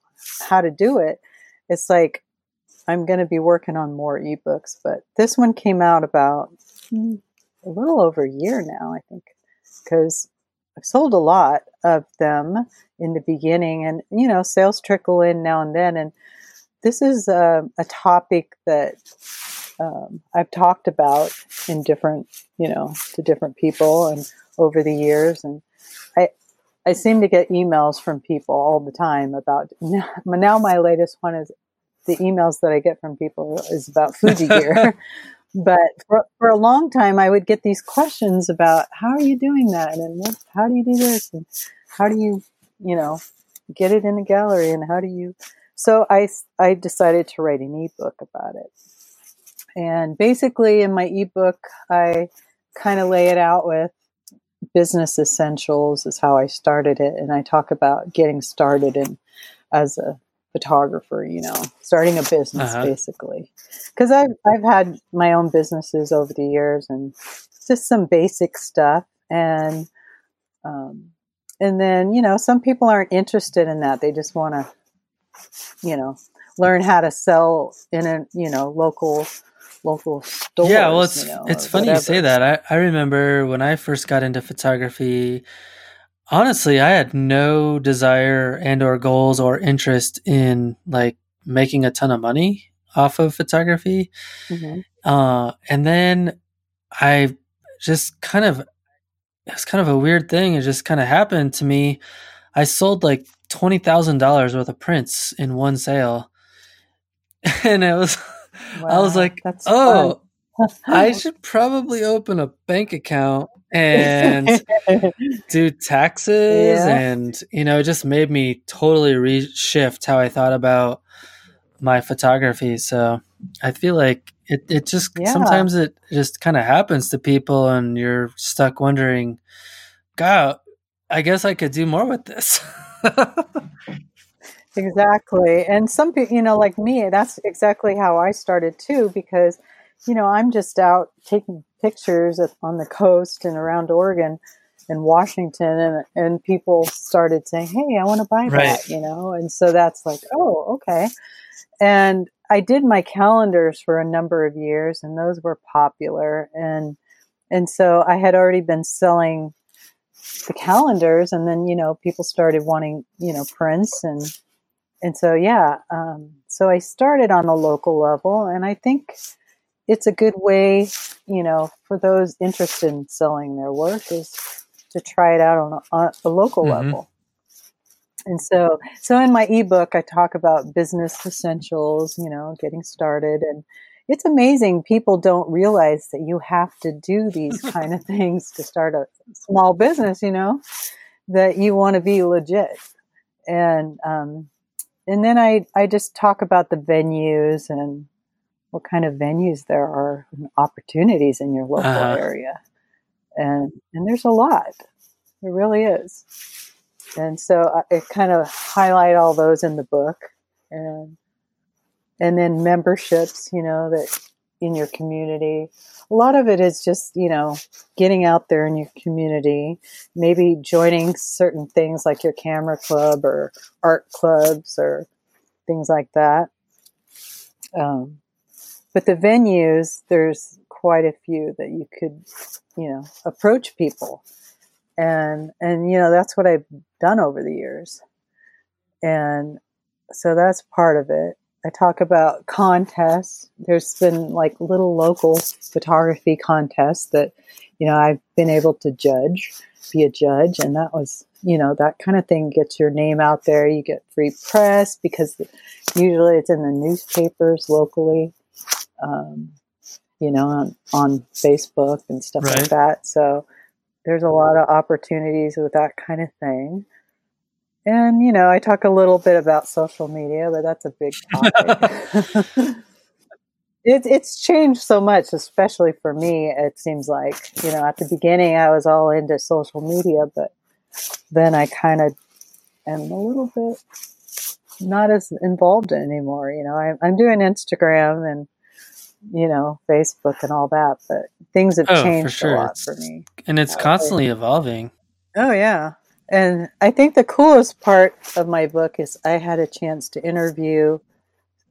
Speaker 2: how to do it, it's like I'm going to be working on more ebooks, but this one came out about hmm, a little over a year now, I think, because I've sold a lot of them in the beginning, and you know, sales trickle in now and then. And this is a, a topic that um, I've talked about in different, you know, to different people and over the years, and I. I seem to get emails from people all the time about now. My latest one is the emails that I get from people is about Fuji gear. but for, for a long time, I would get these questions about how are you doing that, and what, how do you do this, and how do you, you know, get it in a gallery, and how do you. So I I decided to write an ebook about it, and basically in my ebook I kind of lay it out with business essentials is how I started it, and I talk about getting started in as a photographer, you know, starting a business
Speaker 1: Uh-huh.
Speaker 2: basically. Because I've I've had my own businesses over the years, and just some basic stuff, and um, and then you know some people aren't interested in that; they just want to, you know, learn how to sell in a you know local local store.
Speaker 1: yeah, well, it's
Speaker 2: you know,
Speaker 1: it's funny you say that. I I remember when I first got into photography. Honestly, I had no desire and or goals or interest in like making a ton of money off of photography.
Speaker 2: Mhm.
Speaker 1: Uh, and then I just kind of, it was kind of a weird thing. It just kind of happened to me. I sold like $20,000 worth of prints in one sale. And it was, I was like, oh. I should probably open a bank account and do taxes.
Speaker 2: Yeah.
Speaker 1: And, you know, it just made me totally reshift how I thought about my photography. So I feel like it, it just
Speaker 2: Yeah.
Speaker 1: sometimes it just kind of happens to people and you're stuck wondering, God, I guess I could do more with this.
Speaker 2: exactly. And some people, you know, like me, that's exactly how I started too, because, you know, I'm just out taking pictures on the coast and around Oregon and Washington, and and people started saying, "Hey, I want to buy
Speaker 1: Right.
Speaker 2: that," you know, and so that's like, oh, okay. And I did my calendars for a number of years, and those were popular, and and so I had already been selling the calendars, and then you know people started wanting you know prints, and and so yeah, um, so I started on the local level, and I think it's a good way, you know, for those interested in selling their work is to try it out on a, on a local
Speaker 1: Mhm.
Speaker 2: level. And so, so in my ebook, I talk about business essentials, you know, getting started. And it's amazing. People don't realize that you have to do these kind of things to start a small business, you know, that you want to be legit. And, um, and then I, I just talk about the venues and what kind of venues there are and opportunities in your local
Speaker 1: Uh-huh.
Speaker 2: area. And, and there's a lot. There really is and so I, I kind of highlight all those in the book and and then memberships you know that in your community a lot of it is just you know getting out there in your community maybe joining certain things like your camera club or art clubs or things like that um, but the venues there's quite a few that you could you know approach people and and you know that's what I've done over the years. And so that's part of it. I talk about contests. There's been like little local photography contests that, you know, I've been able to judge, be a judge, and that was, you know, that kind of thing gets your name out there. You get free press because usually it's in the newspapers locally, um, you know, on, on Facebook and stuff
Speaker 1: Right.
Speaker 2: like that. So there's a lot of opportunities with that kind of thing. And, you know, I talk a little bit about social media, but that's a big topic. it, it's changed so much, especially for me. It seems like, you know, at the beginning I was all into social media, but then I kind of am a little bit not as involved anymore. You know, I, I'm doing Instagram and, you know, Facebook and all that, but things have
Speaker 1: Oh,
Speaker 2: changed
Speaker 1: sure.
Speaker 2: a lot
Speaker 1: It's-
Speaker 2: for me.
Speaker 1: and it's
Speaker 2: Okay.
Speaker 1: constantly evolving.
Speaker 2: Oh yeah. And I think the coolest part of my book is I had a chance to interview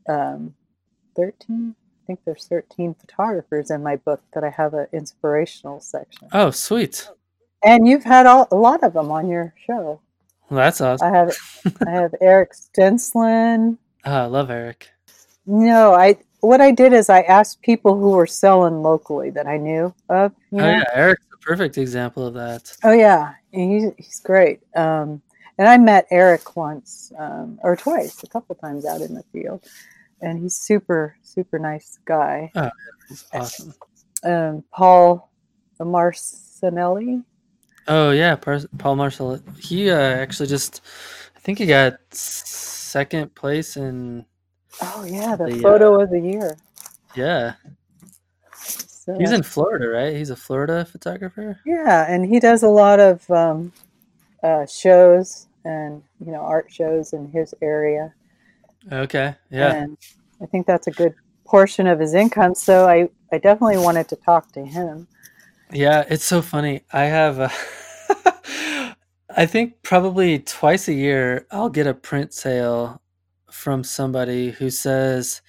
Speaker 2: um, 13, I think there's 13 photographers in my book that I have an inspirational section.
Speaker 1: Oh, sweet.
Speaker 2: And you've had all, a lot of them on your show.
Speaker 1: Well, that's awesome.
Speaker 2: I have I have Erik Stensland.
Speaker 1: Oh, I love Eric.
Speaker 2: No, I what I did is I asked people who were selling locally that I knew of. You
Speaker 1: Oh yeah, Erik's perfect example of that.
Speaker 2: Oh yeah, he's he's great. Um, and I met Erik once um, or twice, a couple times out in the field, and he's super super nice guy.
Speaker 1: It's awesome.
Speaker 2: Um, Paul Marcellini.
Speaker 1: Oh yeah, Paul Marshall. He uh, actually just, I think he got second place in.
Speaker 2: Oh yeah, the,
Speaker 1: The, uh,
Speaker 2: photo of the year.
Speaker 1: Yeah,
Speaker 2: So,
Speaker 1: he's in Florida, right? He's a Florida photographer.
Speaker 2: yeah, and he does a lot of um, uh, shows and you know art shows in his area.
Speaker 1: Okay, yeah,
Speaker 2: and I think that's a good portion of his income. So I I definitely wanted to talk to him.
Speaker 1: yeah. It's so funny. I have, a I think probably twice a year I'll get a print sale from somebody who says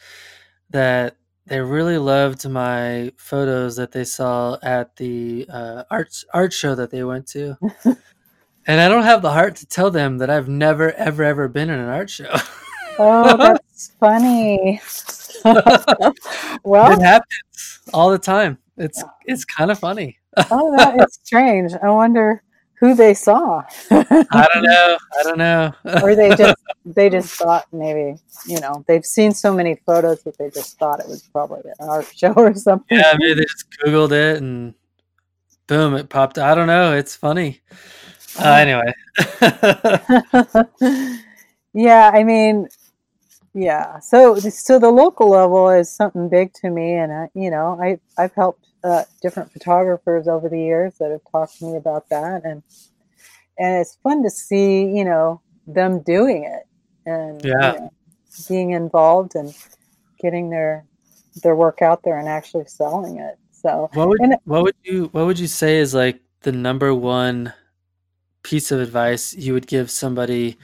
Speaker 1: that they really loved my photos that they saw at the uh, art art show that they went to. And I don't have the heart to tell them that I've never, ever, ever been in an art show.
Speaker 2: Oh, that's funny. well,
Speaker 1: it happens all the time. It's it's kind of funny.
Speaker 2: oh, that is strange. I wonder who they saw,
Speaker 1: I don't know. I don't know.
Speaker 2: or they just they just thought maybe you know they've seen so many photos that they just thought it was probably an art show or something.
Speaker 1: yeah, maybe they just googled it and boom, it popped. I don't know. It's funny. Uh,
Speaker 2: Oh.
Speaker 1: anyway,
Speaker 2: yeah, I mean, yeah. So, so the local level is something big to me, and I, you know, I I've helped uh, different photographers over the years that have talked to me about that, and and it's fun to see, you know, them doing it, and
Speaker 1: Yeah.
Speaker 2: you know, being involved and getting their their work out there and actually selling it. So
Speaker 1: What would
Speaker 2: And-
Speaker 1: what would you what would you say is like the number one piece of advice you would give somebody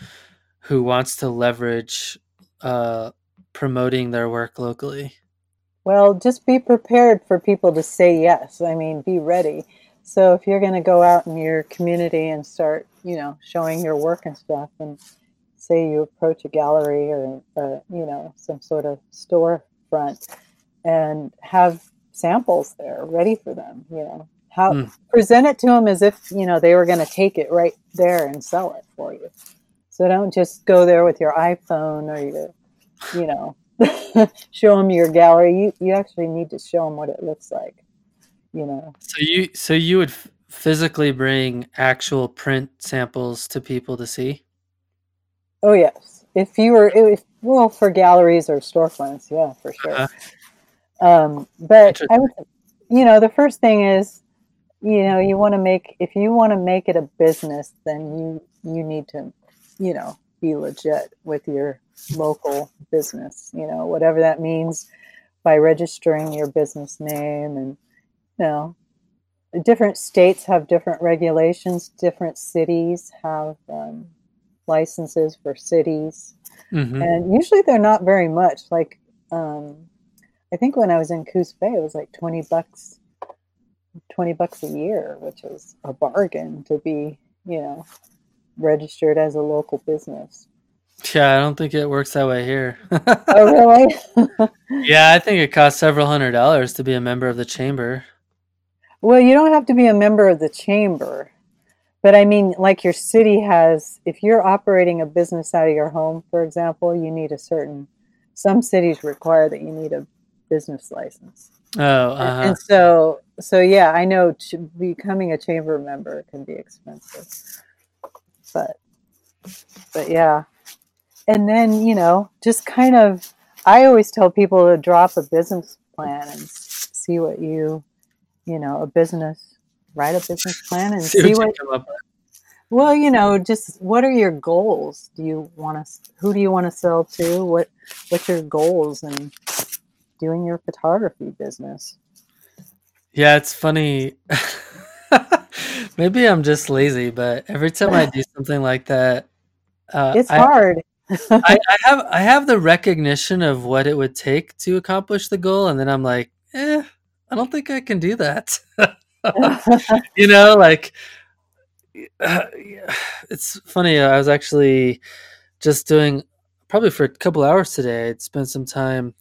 Speaker 1: who wants to leverage uh, promoting their work locally?
Speaker 2: Well, just be prepared for people to say yes. I mean, be ready. So if you're going to go out in your community and start, you know, showing your work and stuff, and say you approach a gallery or, uh, you know, some sort of storefront, and have samples there ready for them, you know, how
Speaker 1: Mm.
Speaker 2: present it to them as if you know they were going to take it right there and sell it for you. So don't just go there with your iPhone or your, you know, show them your gallery. You you actually need to show them what it looks like. You know.
Speaker 1: So you so you would f- physically bring actual print samples to people to see?
Speaker 2: Oh yes. If you were, if, well, for galleries or storefronts, yeah, for sure.
Speaker 1: Uh-huh.
Speaker 2: Um, but I would, you know, the first thing is, you know, you want to make if you want to make it a business, then you you need to, you know, be legit with your local business. You know, whatever that means by registering your business name and you know different states have different regulations different cities have um, licenses for cities
Speaker 1: hmm
Speaker 2: and usually they're not very much like um, i think when i was in coos bay it was like 20 bucks 20 bucks a year which was a bargain to be you know registered as a local business
Speaker 1: Yeah, I don't think it works that way here.
Speaker 2: oh really
Speaker 1: yeah, I think it costs several hundred dollars to be a member of the chamber.
Speaker 2: well you don't have to be a member of the chamber but i mean like your city has if you're operating a business out of your home for example you need a certain some cities require that you need a business license
Speaker 1: Oh,
Speaker 2: And-
Speaker 1: uh-huh.
Speaker 2: And so, so yeah, I know ch- becoming a chamber member can be expensive, but, but yeah. And then, you know, just kind of, I always tell people to drop a business plan and see what you, you know, a business, write a business plan and
Speaker 1: See
Speaker 2: see
Speaker 1: what
Speaker 2: what, well, you know, just what are your goals? Do you want to, who do you want to sell to? What, what's your goals in doing your photography business?
Speaker 1: Yeah, it's funny. Maybe I'm just lazy, but every time I do something like that, uh,
Speaker 2: It's
Speaker 1: I,
Speaker 2: hard.
Speaker 1: I, I have I have the recognition of what it would take to accomplish the goal, and then I'm like, eh, I don't think I can do that. you know, like uh, it's funny. I was actually just doing probably for a couple hours today. I'd spent some time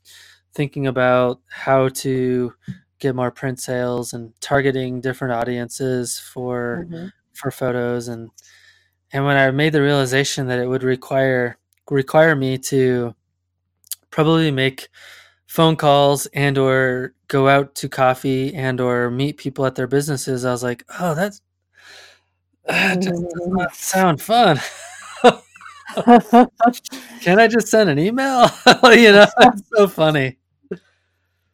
Speaker 1: thinking about how to get more print sales and targeting different audiences for
Speaker 2: Mhm.
Speaker 1: for photos and and when I made the realization that it would require require me to probably make phone calls and or go out to coffee and or meet people at their businesses, I was like, oh, that's that does not sound fun. Can I just send an email? you know, it's so funny.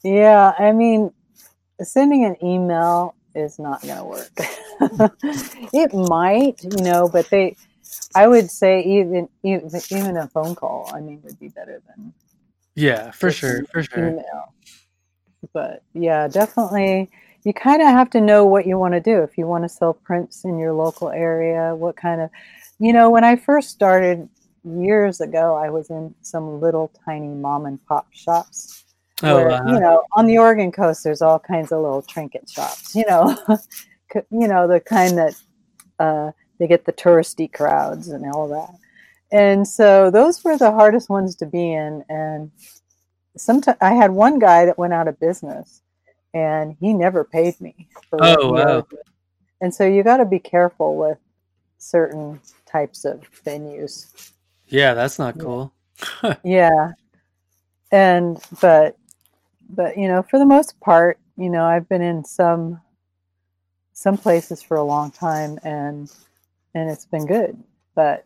Speaker 2: yeah, I mean, sending an email is not going to work. it might, you know, but they, I would say even even even a phone call, I mean, would be better than
Speaker 1: Yeah, for sure, for sure.
Speaker 2: email. But yeah, definitely, you kind of have to know what you want to do. If you want to sell prints in your local area, what kind of, you know, when I first started years ago, I was in some little tiny mom and pop shops.
Speaker 1: Oh,
Speaker 2: where,
Speaker 1: uh,
Speaker 2: you know, on the Oregon coast, there's all kinds of little trinket shops. You know, you know the kind that uh, they get the touristy crowds and all that. And so those were the hardest ones to be in. And sometimes I had one guy that went out of business, and he never paid me. For
Speaker 1: Oh, wow.
Speaker 2: And so you got to be careful with certain types of venues.
Speaker 1: yeah, that's not cool.
Speaker 2: Yeah. And but but you know, for the most part, you know, I've been in some some places for a long time and and it's been good. But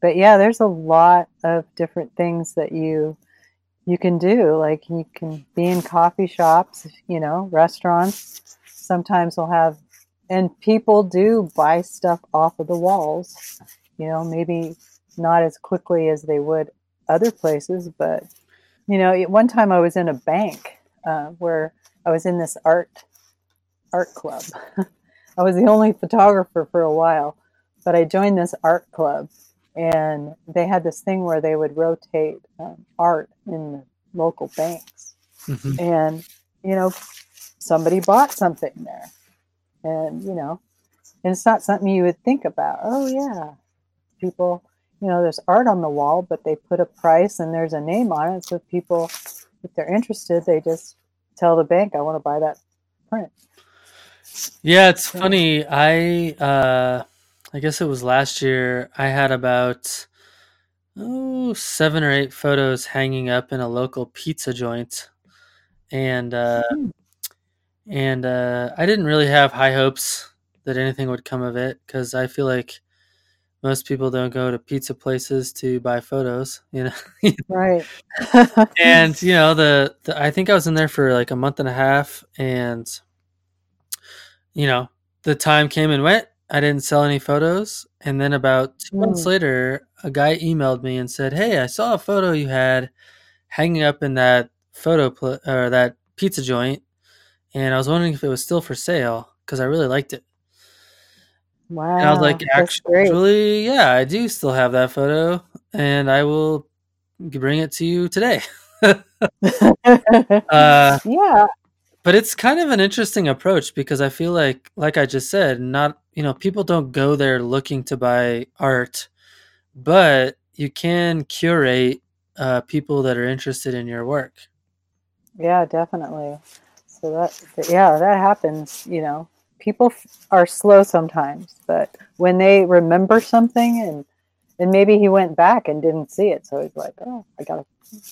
Speaker 2: but yeah, there's a lot of different things that you you can do. Like you can be in coffee shops, you know, restaurants. Sometimes they'll have and people do buy stuff off of the walls. You know, maybe not as quickly as they would other places. But you know, one time I was in a bank uh, where I was in this art art club. I was the only photographer for a while, but I joined this art club, and they had this thing where they would rotate um, art in the local banks,
Speaker 1: Mhm.
Speaker 2: and you know, somebody bought something there, and you know, and it's not something you would think about. Oh yeah, people, you know, there's art on the wall, but they put a price and there's a name on it, so people, if they're interested, they just tell the bank, "I want to buy that print."
Speaker 1: Yeah, it's
Speaker 2: Yeah.
Speaker 1: funny. I uh I guess it was last year I had about oh seven or eight photos hanging up in a local pizza joint. And uh
Speaker 2: Hmm.
Speaker 1: and uh I didn't really have high hopes that anything would come of it cuz I feel like most people don't go to pizza places to buy photos, you know.
Speaker 2: Right.
Speaker 1: and you know the, the i think i was in there for like a month and a half and you know the time came and went i didn't sell any photos and then about two months
Speaker 2: Mm.
Speaker 1: later a guy emailed me and said hey i saw a photo you had hanging up in that photo pl- or that pizza joint and i was wondering if it was still for sale because i really liked it
Speaker 2: wow.
Speaker 1: and i was like actually yeah i do still have that photo and i will bring it to you today uh
Speaker 2: yeah.
Speaker 1: but it's kind of an interesting approach because I feel like, like I just said, not you know people don't go there looking to buy art, but you can curate uh, people that are interested in your work.
Speaker 2: Yeah, definitely. So that, yeah, that happens. You know, people f- are slow sometimes, but when they remember something and and maybe he went back and didn't see it, so he's like, oh, I gotta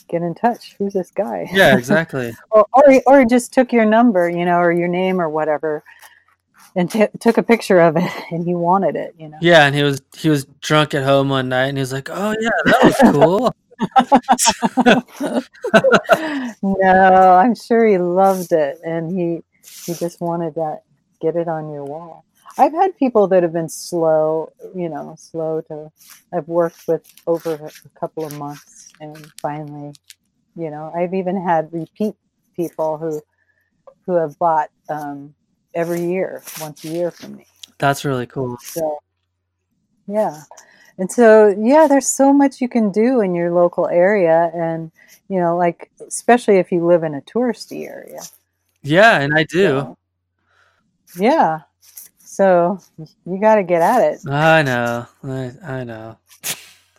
Speaker 2: get in touch. Who's this guy?
Speaker 1: Yeah, exactly.
Speaker 2: or, or he- or he just took your number, you know, or your name or whatever, and t- took a picture of it, and he wanted it. You know.
Speaker 1: yeah, and he was he was drunk at home one night, and he was like, "Oh yeah, that was cool."
Speaker 2: no, I'm sure he loved it, and he he just wanted that get it on your wall. I've had people that have been slow, you know, slow to. I've worked with over a couple of months, and finally, you know, I've even had repeat people who who have bought um, every year, once a year from me.
Speaker 1: That's really cool.
Speaker 2: So, yeah. And so, yeah, there's so much you can do in your local area. And, you know, like, especially if you live in a touristy area.
Speaker 1: Yeah, and I do.
Speaker 2: So, yeah. So you got to get at it.
Speaker 1: I know. I, I know.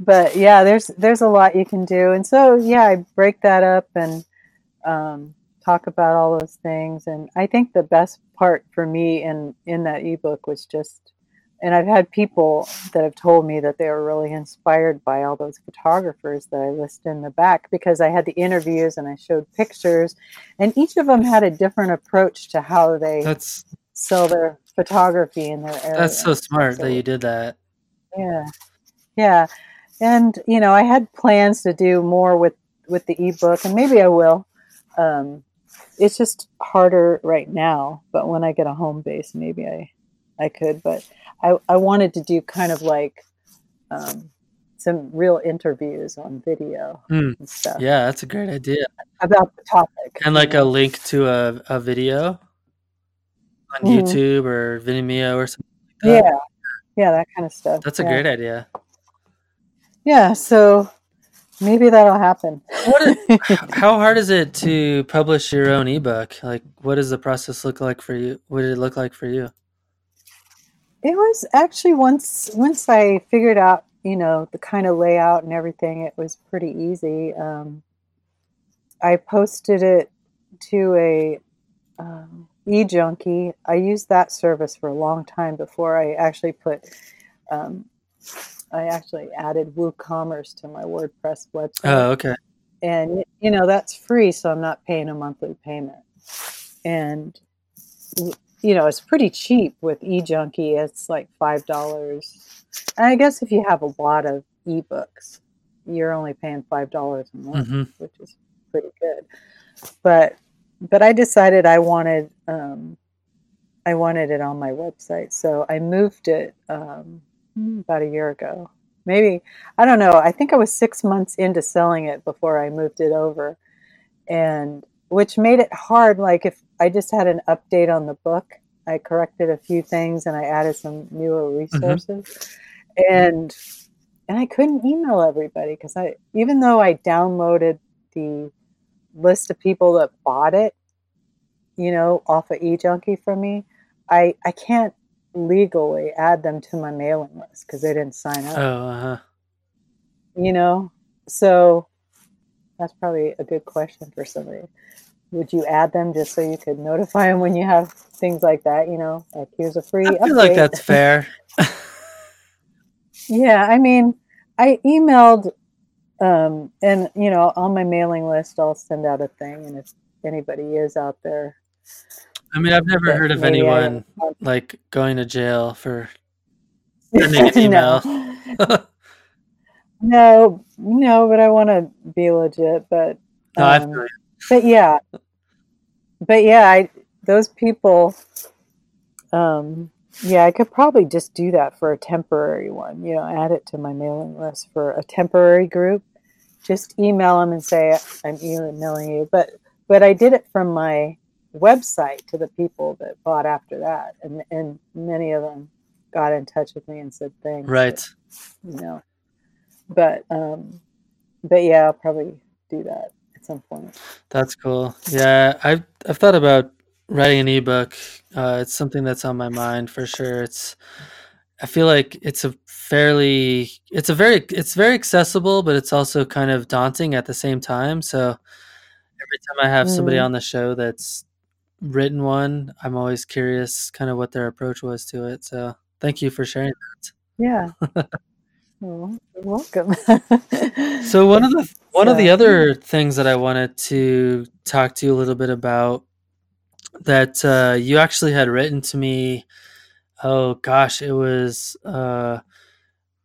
Speaker 2: but yeah, there's there's a lot you can do, and so yeah, I break that up and um, talk about all those things. And I think the best part for me in in that ebook was just, and I've had people that have told me that they were really inspired by all those photographers that I list in the back because I had the interviews and I showed pictures, and each of them had a different approach to how they
Speaker 1: That's
Speaker 2: sell their photography in their area.
Speaker 1: that's so smart
Speaker 2: So-
Speaker 1: that you did that.
Speaker 2: yeah yeah and you know i had plans to do more with with the ebook and maybe i will um it's just harder right now but when i get a home base maybe i i could but i i wanted to do kind of like um some real interviews on video
Speaker 1: Hmm.
Speaker 2: and stuff
Speaker 1: Yeah, that's a great idea.
Speaker 2: about the topic
Speaker 1: And like a link to a, a video on
Speaker 2: Mhm.
Speaker 1: YouTube or Vimeo or something. like that.
Speaker 2: yeah yeah that kind of stuff
Speaker 1: That's a
Speaker 2: yeah.
Speaker 1: great idea.
Speaker 2: yeah so maybe that'll happen
Speaker 1: What is, how hard is it to publish your own ebook? Like, what does the process look like for you? What did it look like for you?
Speaker 2: It was actually once once I figured out, you know, the kind of layout and everything, it was pretty easy. Um, I posted it to a um, E-junkie. I used that service for a long time before I actually put. Um, I actually added WooCommerce to my WordPress website
Speaker 1: Oh, okay.
Speaker 2: and you know that's free so i'm not paying a monthly payment and you know it's pretty cheap with E-junkie it's like five dollars and i guess if you have a lot of ebooks you're only paying five dollars a month
Speaker 1: hmm
Speaker 2: which is pretty good but but i decided i wanted um, I wanted it on my website. So I moved it um, about a year ago. Maybe, I don't know. I think I was six months into selling it before I moved it over. And which made it hard. Like if I just had an update on the book, I corrected a few things and I added some newer
Speaker 1: Mm-hmm.
Speaker 2: resources. And and I couldn't email everybody because I even though I downloaded the list of people that bought it, you know, off of E-junkie from me, I I can't legally add them to my mailing list because they didn't sign up.
Speaker 1: Oh, uh-huh.
Speaker 2: You know, so that's probably a good question for somebody. Would you add them just so you could notify them when you have things like that? You know, like here's a free.
Speaker 1: I feel
Speaker 2: update.
Speaker 1: like that's fair.
Speaker 2: Yeah, I mean, I emailed, um, and you know, on my mailing list, I'll send out a thing, and if anybody is out there,
Speaker 1: I mean, I've never heard of
Speaker 2: I
Speaker 1: anyone like going to jail for sending an email.
Speaker 2: no, no, no, but I want to be legit. But
Speaker 1: No, I
Speaker 2: um,
Speaker 1: feel you.
Speaker 2: But yeah, but yeah, I those people, um, yeah, I could probably just do that for a temporary one. You know, add it to my mailing list for a temporary group. Just email them and say I'm emailing you. But but I did it from my website to the people that bought after that, and and many of them got in touch with me and said thanks.
Speaker 1: Right.
Speaker 2: You know, but um, but yeah, I'll probably do that at some point.
Speaker 1: That's cool. Yeah, I've I've thought about writing an ebook. Uh, it's something that's on my mind for sure. It's I feel like it's a fairly it's a very it's very accessible, but it's also kind of daunting at the same time. So every time I have somebody
Speaker 2: Mm.
Speaker 1: on the show that's written one, I'm always curious kind of what their approach was to it. So thank you for sharing that.
Speaker 2: Yeah. you're welcome.
Speaker 1: So one of the one of the other things that I wanted to talk to you a little bit about that uh, you actually had written to me. Oh gosh, it was uh,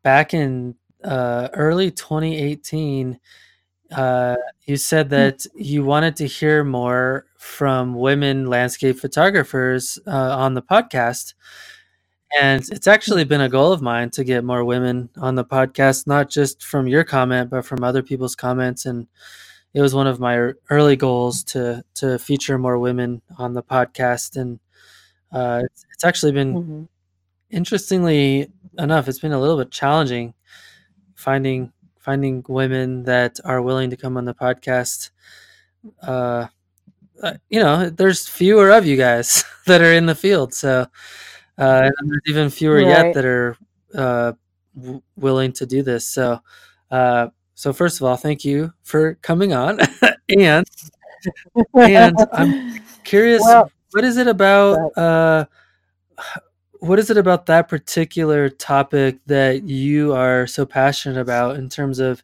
Speaker 1: back in uh, early 2018. Uh, you said that you wanted to hear more from women landscape photographers uh, on the podcast. And it's actually been a goal of mine to get more women on the podcast, not just from your comment, but from other people's comments. And it was one of my early goals to to feature more women on the podcast. And uh, it's, it's actually been
Speaker 2: Mhm.
Speaker 1: interestingly enough, it's been a little bit challenging finding finding women that are willing to come on the podcast. Uh, uh, you know, there's fewer of you guys that are in the field, so uh, and there's even fewer yet that are uh, w- willing to do this. So, uh, so first of all, thank you for coming on, and and I'm curious
Speaker 2: Well-
Speaker 1: what is it about uh what is it about that particular topic that you are so passionate about in terms of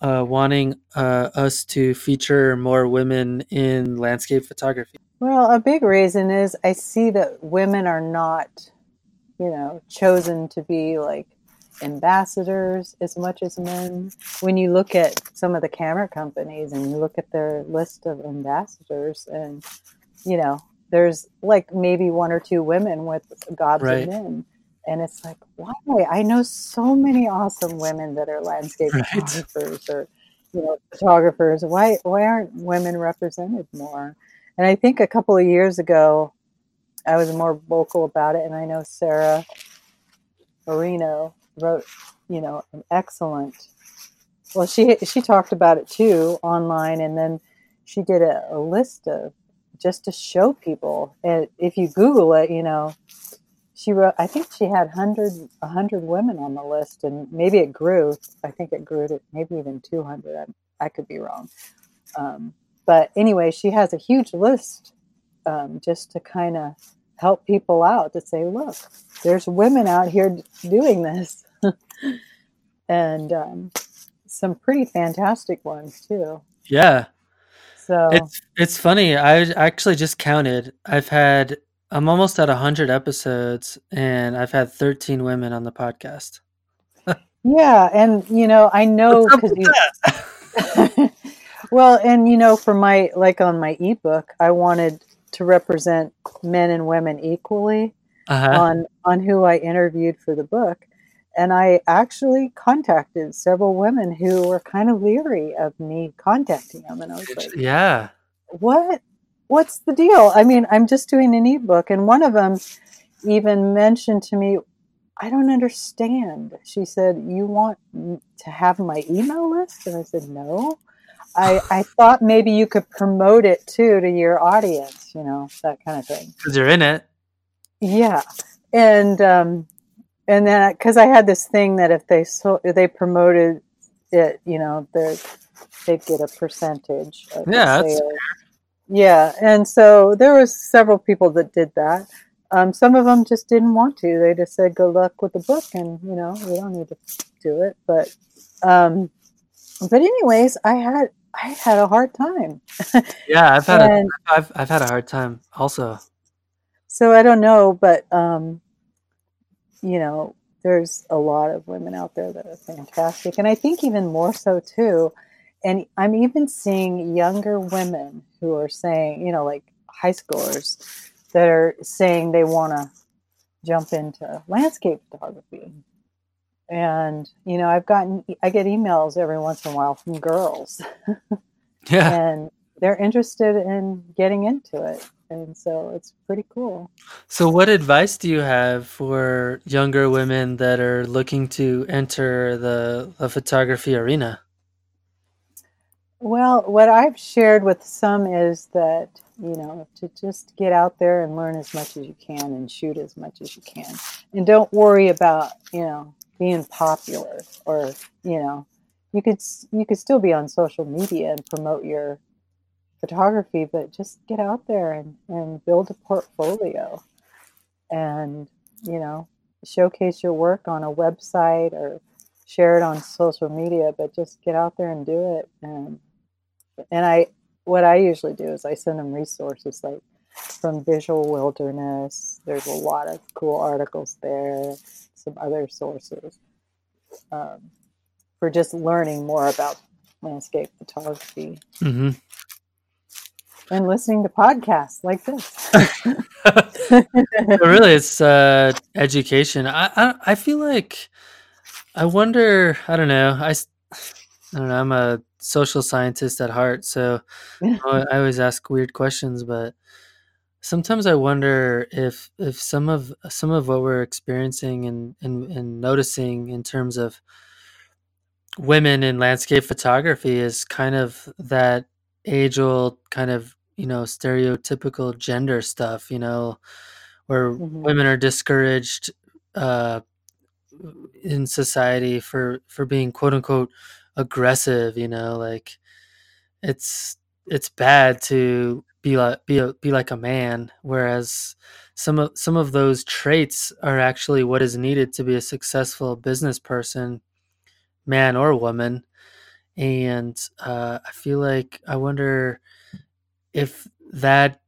Speaker 1: uh, wanting uh, us to feature more women in landscape photography
Speaker 2: Well, a big reason is I see that women are not, you know, chosen to be like ambassadors as much as men. When you look at some of the camera companies and you look at their list of ambassadors, and you know, there's like maybe one or two women with gobs
Speaker 1: Right.
Speaker 2: of men. And it's like, why? I know so many awesome women that are landscape
Speaker 1: Right.
Speaker 2: photographers or, you know, photographers. Why why aren't women represented more? And I think a couple of years ago, I was more vocal about it. And I know Sarah Marino wrote, you know, an excellent. Well, she she talked about it too online, and then she did a, a list of just to show people. And if you Google it, you know, she wrote. I think she had hundred a hundred women on the list, and maybe it grew. I think it grew to maybe even two hundred. I, I could be wrong. Um, but anyway, she has a huge list um, just to kind of help people out to say, look, there's women out here doing this, and um, some pretty fantastic ones too.
Speaker 1: yeah
Speaker 2: So
Speaker 1: it's it's funny i actually just counted i've had i'm almost at 100 episodes and i've had 13 women on the podcast
Speaker 2: yeah, and you know, I know because. well, and you know, for my like on my ebook, I wanted to represent men and women equally
Speaker 1: Uh-huh.
Speaker 2: on on who I interviewed for the book. And I actually contacted several women who were kind of leery of me contacting them. And I was like,
Speaker 1: yeah.
Speaker 2: what? What's the deal? I mean, I'm just doing an ebook. And one of them even mentioned to me, I don't understand. She said, You want to have my email list? And I said, No. I, I thought maybe you could promote it too to your audience, you know, that kind of thing.
Speaker 1: Because you're in it.
Speaker 2: Yeah, and um, and then because I had this thing that if they so if they promoted it, you know, they they'd get a percentage.
Speaker 1: Yeah,
Speaker 2: yeah, and so there was several people that did that. Um, some of them just didn't want to. They just said, "Good luck with the book," and you know, we don't need to do it. But um, but anyways, I had I had a hard time.
Speaker 1: Yeah, I've had a,
Speaker 2: And-
Speaker 1: I've I've had a hard time also.
Speaker 2: So I don't know, but um, you know, there's a lot of women out there that are fantastic, and I think even more so too. And I'm even seeing younger women who are saying, you know, like high schoolers that are saying they want to jump into landscape photography. And you know, I've gotten I get emails every once in a while from girls
Speaker 1: Yeah.
Speaker 2: and they're interested in getting into it. And so it's pretty cool.
Speaker 1: So, what advice do you have for younger women that are looking to enter the, the photography arena?
Speaker 2: Well, what I've shared with some is that, you know, to just get out there and learn as much as you can and shoot as much as you can. And don't worry about, you know, being popular or, you know, you could you could still be on social media and promote your photography, but just get out there and, and build a portfolio and, you know, showcase your work on a website or share it on social media, but just get out there and do it. And and I what I usually do is I send them resources like from Visual Wilderness. There's a lot of cool articles there, some other sources um, for just learning more about landscape photography
Speaker 1: hmm
Speaker 2: and listening to podcasts like this.
Speaker 1: Really, it's uh, education. I, I I feel like I wonder. I don't know. I I don't know. I'm a social scientist at heart, so I always ask weird questions. But sometimes I wonder if if some of some of what we're experiencing and and, and noticing in terms of women in landscape photography is kind of that age old kind of you know stereotypical gender stuff. You know, where
Speaker 2: Mhm.
Speaker 1: women are discouraged uh, in society for for being quote unquote aggressive. You know, like it's it's bad to be like be a, be like a man, whereas some of some of those traits are actually what is needed to be a successful business person, man or woman. And uh, I feel like I wonder if that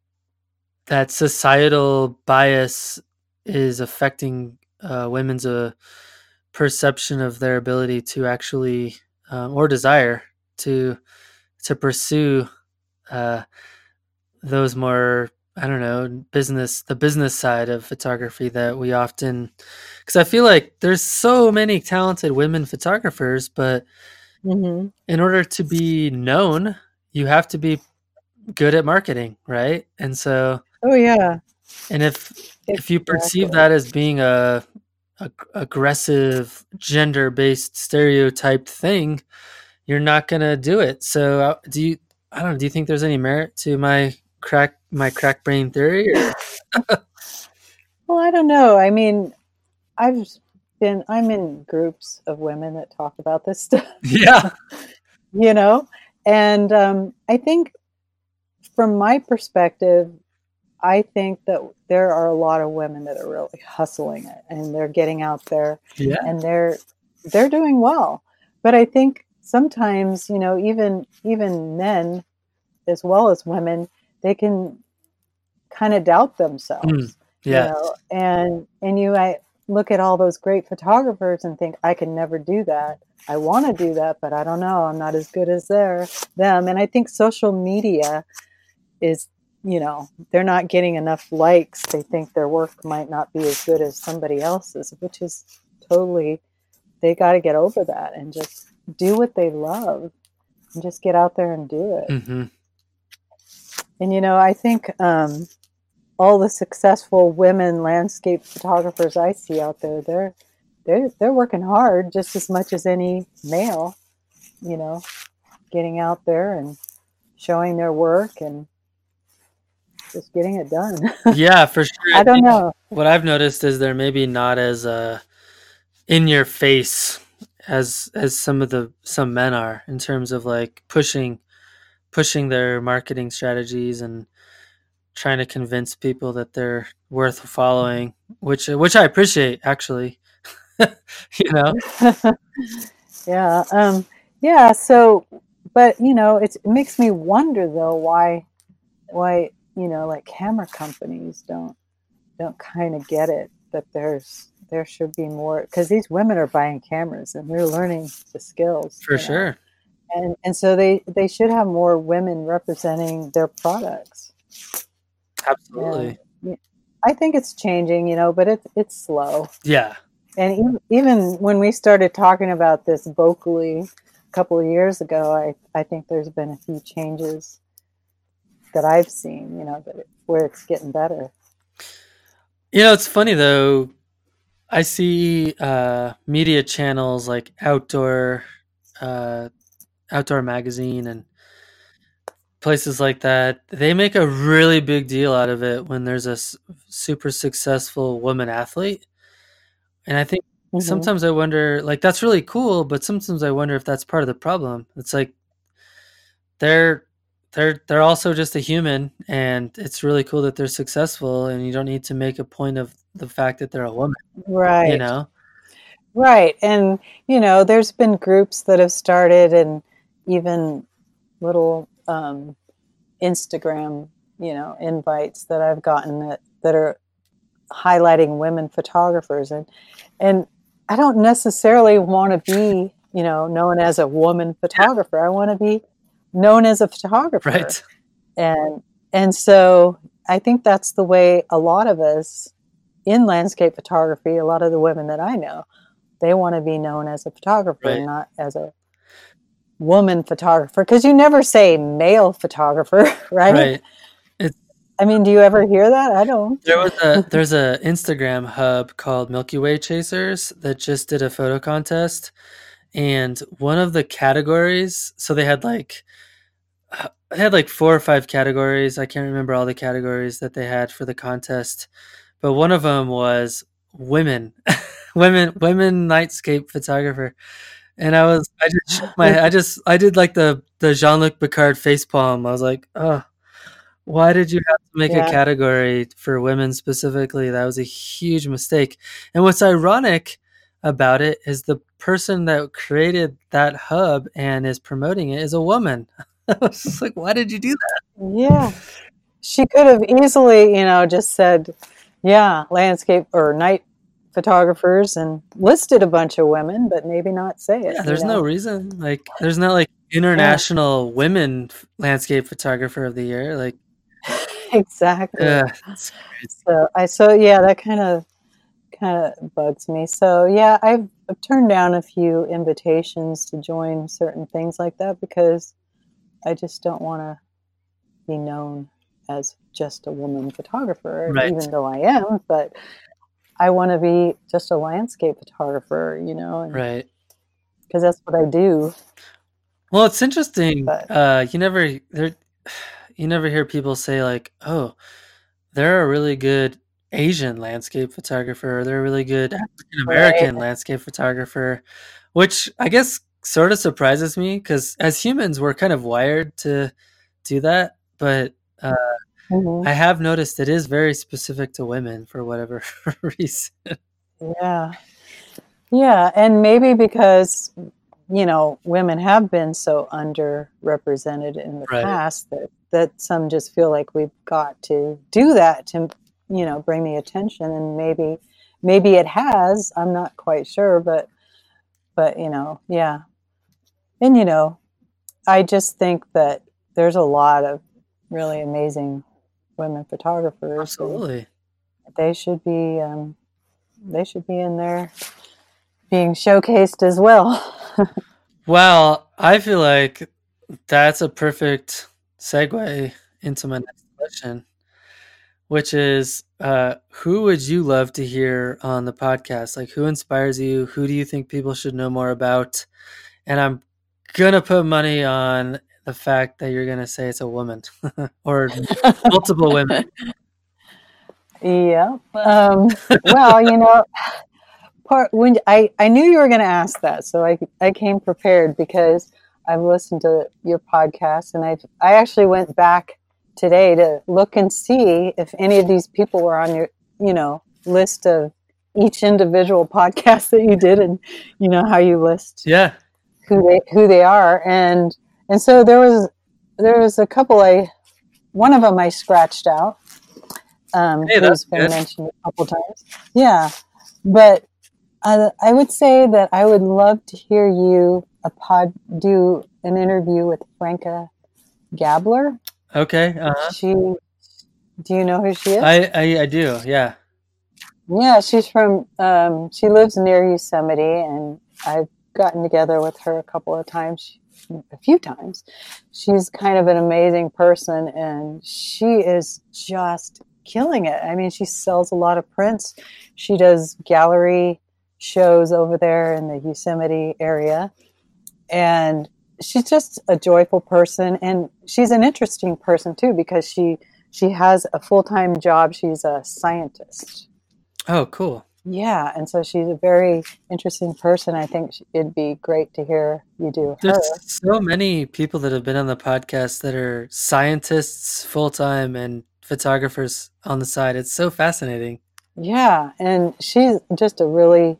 Speaker 1: that societal bias is affecting uh, women's uh, perception of their ability to actually um, or desire to to pursue uh, those more I don't know business the business side of photography that we often because I feel like there's so many talented women photographers, but
Speaker 2: Mhm.
Speaker 1: in order to be known, you have to be good at marketing, right? And so
Speaker 2: Oh yeah.
Speaker 1: and if if you perceive that as being a, a aggressive gender based stereotyped thing, you're not gonna do it. So uh, do you? I don't know. Do you think there's any merit to my crack my crack brain theory? Or?
Speaker 2: Well, I don't know. I mean, I've been I'm in groups of women that talk about this stuff.
Speaker 1: yeah,
Speaker 2: you know and um, i think from my perspective i think that there are a lot of women that are really hustling it and they're getting out there
Speaker 1: yeah,
Speaker 2: and they're they're doing well but i think sometimes you know even even men as well as women they can kind of doubt themselves
Speaker 1: Mm, yeah,
Speaker 2: you know? and and you i look at all those great photographers and think i can never do that. I want to do that but i don't know. I'm not as good as their them. And i think social media is you know they're not getting enough likes. They think their work might not be as good as somebody else's which is totally they got to get over that and just do what they love and just get out there and do it.
Speaker 1: Hmm
Speaker 2: and you know i think um, all the successful women landscape photographers i see out there they're they're they're working hard just as much as any male you know getting out there and showing their work and just getting it done
Speaker 1: Yeah, for sure.
Speaker 2: i don't know
Speaker 1: What I've noticed is they're maybe not as uh, in your face as as some of the some men are in terms of like pushing pushing their marketing strategies and trying to convince people that they're worth following, which which I appreciate actually. you know,
Speaker 2: yeah um yeah so but you know it's, it makes me wonder though why why you know like camera companies don't don't kind of get it that there's there should be more because these women are buying cameras and they're learning the skills
Speaker 1: for
Speaker 2: sure know? And and so they they should have more women representing their products
Speaker 1: Absolutely.
Speaker 2: i think it's changing you know but it's it's slow
Speaker 1: Yeah.
Speaker 2: and even, even when we started talking about this vocally a couple of years ago i i think there's been a few changes that i've seen you know that where it's getting better
Speaker 1: You know, it's funny though. I see uh, media channels like Outdoor, uh, Outdoor Magazine, and places like that. They make a really big deal out of it when there's a super successful woman athlete, and I think
Speaker 2: Mhm.
Speaker 1: sometimes I wonder, like that's really cool, but sometimes I wonder if that's part of the problem. It's like they're they're they're also just a human, and it's really cool that they're successful, and you don't need to make a point of the fact that they're a woman.
Speaker 2: right
Speaker 1: You know?
Speaker 2: right and you know there's been groups that have started and even little um, instagram you know invites that i've gotten that that are highlighting women photographers and and i don't necessarily want to be you know known as a woman photographer i want to be known as a photographer
Speaker 1: Right.
Speaker 2: and and so i think that's the way a lot of us in landscape photography a lot of the women that i know they want to be known as a photographer
Speaker 1: Right.
Speaker 2: not as a woman photographer because you never say male photographer right?
Speaker 1: Right.
Speaker 2: i mean do you ever hear that i don't
Speaker 1: There was a there's a Instagram hub called Milky Way Chasers that just did a photo contest, and one of the categories. So they had like uh, they had like four or five categories. I can't remember all the categories that they had for the contest, but one of them was women, women, women nightscape photographer. And I was, I just my, I just, I did like the the Jean Luc Picard face palm. I was like, oh, why did you have to make
Speaker 2: Yeah.
Speaker 1: a category for women specifically? That was a huge mistake. And what's ironic about it is the person that created that hub and is promoting it is a woman. I was just like, why did you do that?
Speaker 2: yeah she could have easily you know just said yeah landscape or night photographers and listed a bunch of women but maybe not say it
Speaker 1: Yeah,
Speaker 2: you
Speaker 1: there's
Speaker 2: know?
Speaker 1: no reason. Like, there's not like international women landscape photographer of the year. Like,
Speaker 2: exactly
Speaker 1: yeah,
Speaker 2: so i so yeah that kind of kind of bugs me so yeah I've, I've turned down a few invitations to join certain things like that because i just don't want to be known as just a woman photographer
Speaker 1: Right.
Speaker 2: even though i am but i want to be just a landscape photographer you know and
Speaker 1: right.
Speaker 2: because that's what i do
Speaker 1: Well, it's interesting.
Speaker 2: But-
Speaker 1: Uh, you never there, you never hear people say like, "Oh, they're a really good Asian landscape photographer," or "They're a really good African American landscape photographer," which I guess sort of surprises me because as humans we're kind of wired to do that, but uh,
Speaker 2: Mhm.
Speaker 1: I have noticed it is very specific to women for whatever reason.
Speaker 2: Yeah. Yeah. And maybe because, you know, women have been so underrepresented in the
Speaker 1: Right.
Speaker 2: past that, that some just feel like we've got to do that to, you know, bring the attention. And maybe, maybe it has. I'm not quite sure, but, but, you know, yeah. And, you know, I just think that there's a lot of really amazing women photographers.
Speaker 1: Absolutely.
Speaker 2: They should be um, they should be in there being showcased as well.
Speaker 1: well, I feel like that's a perfect segue into my next question, which is uh, who would you love to hear on the podcast? Like, who inspires you? Who do you think people should know more about? And I'm gonna put money on the fact that you're gonna say it's a woman or multiple women.
Speaker 2: Yeah. Um, well, you know, part when I I knew you were going to ask that, so I I came prepared because I've listened to your podcast and I I actually went back today to look and see if any of these people were on your you know list of each individual podcast that you did and you know how you list
Speaker 1: yeah
Speaker 2: who they who they are and and so there was there was a couple I one of them I scratched out um
Speaker 1: hey,
Speaker 2: who's been good. mentioned a couple times yeah but uh, I would say that I would love to hear you a pod do an interview with Franka Gabler.
Speaker 1: Okay. Uh-huh.
Speaker 2: She. Do you know who she is?
Speaker 1: I, I, I do. Yeah.
Speaker 2: Yeah, she's from. Um, she lives near Yosemite, and I've gotten together with her a couple of times, a few times. She's kind of an amazing person, and she is just killing it. I mean, she sells a lot of prints. She does gallery shows over there in the Yosemite area. And she's just a joyful person and she's an interesting person too because she she has a full-time job. She's a scientist.
Speaker 1: Oh, cool.
Speaker 2: Yeah, and so she's a very interesting person. I think it'd be great to hear you do her.
Speaker 1: There's so many people that have been on the podcast that are scientists full time and photographers on the side. It's so fascinating.
Speaker 2: Yeah, and she's just a really,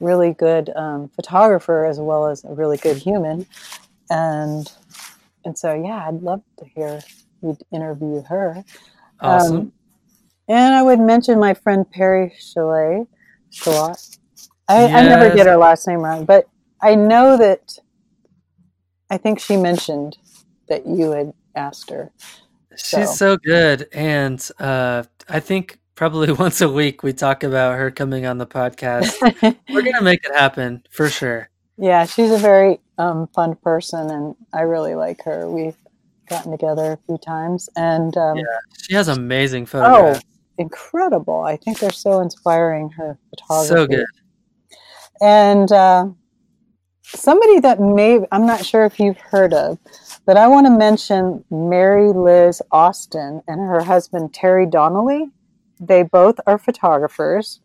Speaker 2: really good um, photographer as well as a really good human, and and so yeah, I'd love to hear you interview her.
Speaker 1: Awesome. Um,
Speaker 2: and I would mention my friend Perry Chalet. Shalat. I, yes. I never get her last name wrong, but I know that. I think she mentioned that you had asked her.
Speaker 1: She's so, so good, and uh, I think probably once a week we talk about her coming on the podcast. We're gonna make it happen for sure.
Speaker 2: Yeah, she's a very um, fun person, and I really like her. We've gotten together a few times, and um, yeah,
Speaker 1: she has amazing photos. Oh,
Speaker 2: incredible! I think they're so inspiring. Her photography,
Speaker 1: so good.
Speaker 2: And uh, somebody that may I'm not sure if you've heard of, but I want to mention Mary Liz Austin and her husband Terry Donnelly they both are photographers.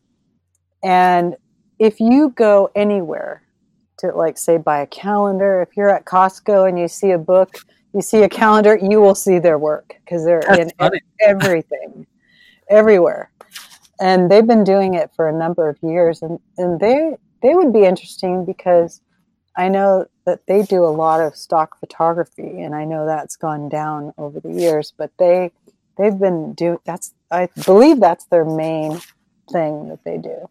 Speaker 2: And if you go anywhere to, like, say, buy a calendar, if you're at Costco and you see a book, you see a calendar, you will see their work because they're That's in funny. everything, everywhere. And they've been doing it for a number of years. And, and they, they would be interesting because I know that they do a lot of stock photography, and I know that's gone down over the years, but they they've been do that's I believe that's their main thing that they do.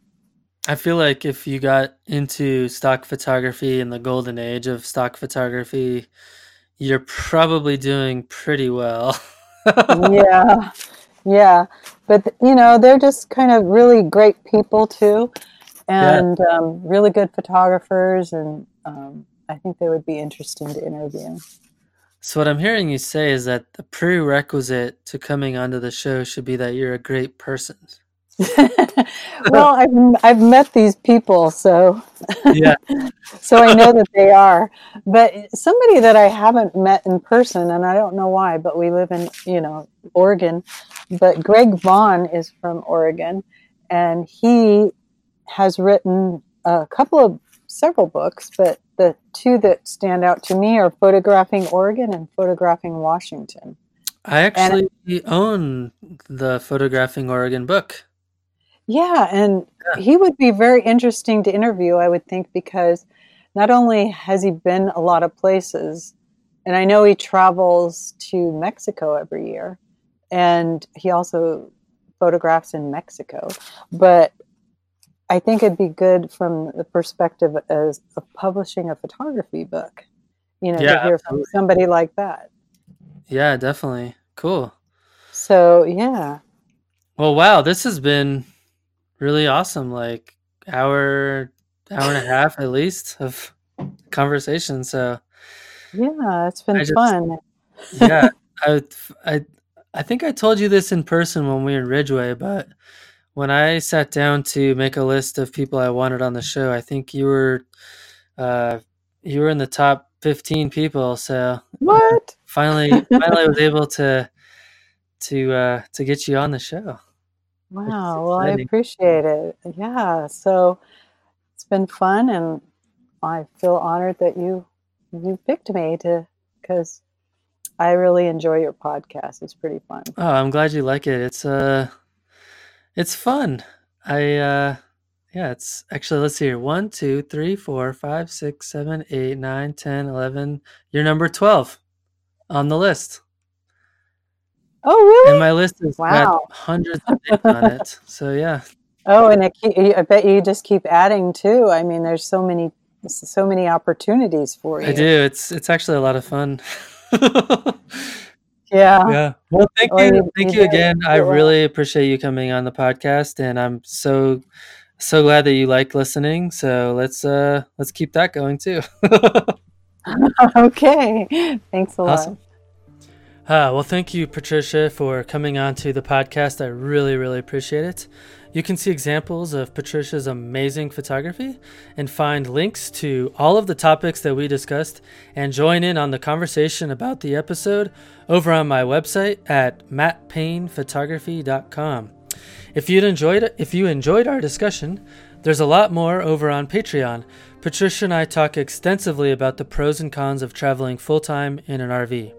Speaker 1: I feel like if you got into stock photography in the golden age of stock photography, you're probably doing pretty well.
Speaker 2: yeah. Yeah. But, you know, they're just kind of really great people too, and yeah. um, really good photographers. And um, I think they would be interesting to interview.
Speaker 1: So what I'm hearing you say is that the prerequisite to coming onto the show should be that you're a great person.
Speaker 2: well, I've I've met these people, so
Speaker 1: yeah,
Speaker 2: so I know that they are. But somebody that I haven't met in person, and I don't know why, but we live in you know Oregon. But Greg Vaughn is from Oregon, and he has written a couple of several books, but the two that stand out to me are Photographing Oregon and Photographing Washington.
Speaker 1: I actually and, own the Photographing Oregon book.
Speaker 2: Yeah, and yeah. he would be very interesting to interview, I would think, because not only has he been a lot of places, and I know he travels to Mexico every year, and he also photographs in Mexico, but I think it'd be good from the perspective as of publishing a photography book, you know, yeah, to hear absolutely. from somebody like that.
Speaker 1: Yeah, definitely. Cool.
Speaker 2: So yeah.
Speaker 1: Well, wow, this has been really awesome. Like hour, hour and a half at least of conversation. So
Speaker 2: yeah, it's been just, fun.
Speaker 1: yeah, I, I, I think I told you this in person when we were in Ridgway, but when I sat down to make a list of people I wanted on the show, I think you were, uh, you were in the top fifteen people. So
Speaker 2: what?
Speaker 1: Finally, finally, was able to, to, uh, to get you on the show.
Speaker 2: Wow. Well, I appreciate it. Yeah. So it's been fun, and I feel honored that you you picked me to because I really enjoy your podcast. It's pretty fun.
Speaker 1: Oh, I'm glad you like it. It's uh it's fun. I uh yeah, it's actually let's see here. One, two, three, four, five, six, seven, eight, nine, ten, eleven. You're number twelve on the list.
Speaker 2: Oh, really?
Speaker 1: And my list is wow. hundreds of things on it. So yeah.
Speaker 2: Oh, and I bet you just keep adding too. I mean, there's so many, so many opportunities for you.
Speaker 1: I do. It's it's actually a lot of fun.
Speaker 2: yeah.
Speaker 1: Yeah. Well, thank you, you thank you, you again. I really appreciate you coming on the podcast, and I'm so so glad that you like listening. So let's uh let's keep that going too.
Speaker 2: okay. Thanks a awesome. lot.
Speaker 1: Uh, well, thank you, Patricia, for coming on to the podcast. I really, really appreciate it. You can see examples of Patricia's amazing photography and find links to all of the topics that we discussed and join in on the conversation about the episode over on my website at mattpaynephotography.com. If you enjoyed if you enjoyed our discussion, there's a lot more over on Patreon. Patricia and I talk extensively about the pros and cons of traveling full-time in an RV.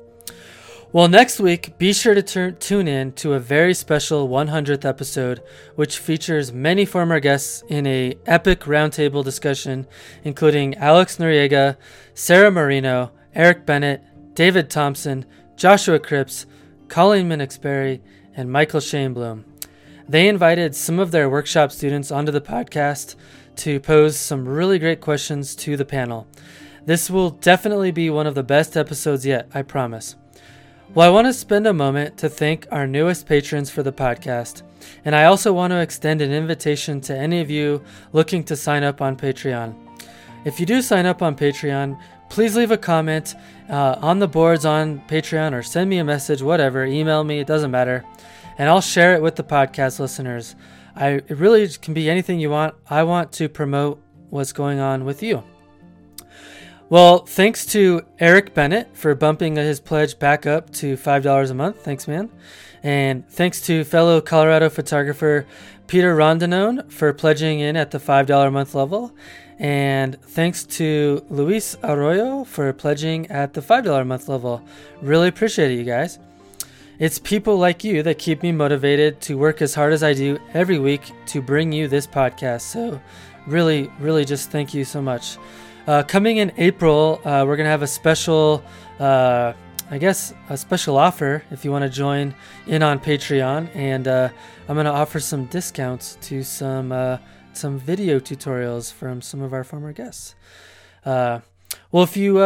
Speaker 1: Well, next week, be sure to tune in to a very special 100th episode, which features many former guests in a epic roundtable discussion, including Alex Noriega, Sarah Marino, Eric Bennett, David Thompson, Joshua Cripps, Colleen Miniuk-Sperry, and Michael Shainblum. They invited some of their workshop students onto the podcast to pose some really great questions to the panel. This will definitely be one of the best episodes yet, I promise. Well, I want to spend a moment to thank our newest patrons for the podcast, and I also want to extend an invitation to any of you looking to sign up on Patreon. If you do sign up on Patreon, please leave a comment uh, on the boards on Patreon or send me a message, whatever, email me, it doesn't matter, and I'll share it with the podcast listeners. I, it really can be anything you want. I want to promote what's going on with you. Well, thanks to Eric Bennett for bumping his pledge back up to $5 a month. Thanks, man. And thanks to fellow Colorado photographer Peter Rondinone for pledging in at the $5 a month level. And thanks to Luis Arroyo for pledging at the $5 a month level. Really appreciate it, you guys. It's people like you that keep me motivated to work as hard as I do every week to bring you this podcast. So, really, really just thank you so much. Uh, coming in April, uh, we're gonna have a special, uh, I guess, a special offer if you want to join in on Patreon, and uh, I'm gonna offer some discounts to some uh, some video tutorials from some of our former guests. Uh, well, if you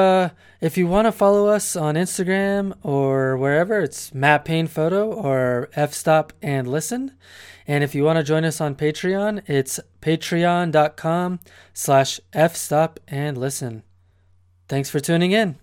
Speaker 1: if you want to follow us on Instagram or wherever, it's Matt Payne Photo or F Stop and Listen. And if you want to join us on Patreon, it's patreon.com slash fstop and listen. Thanks for tuning in.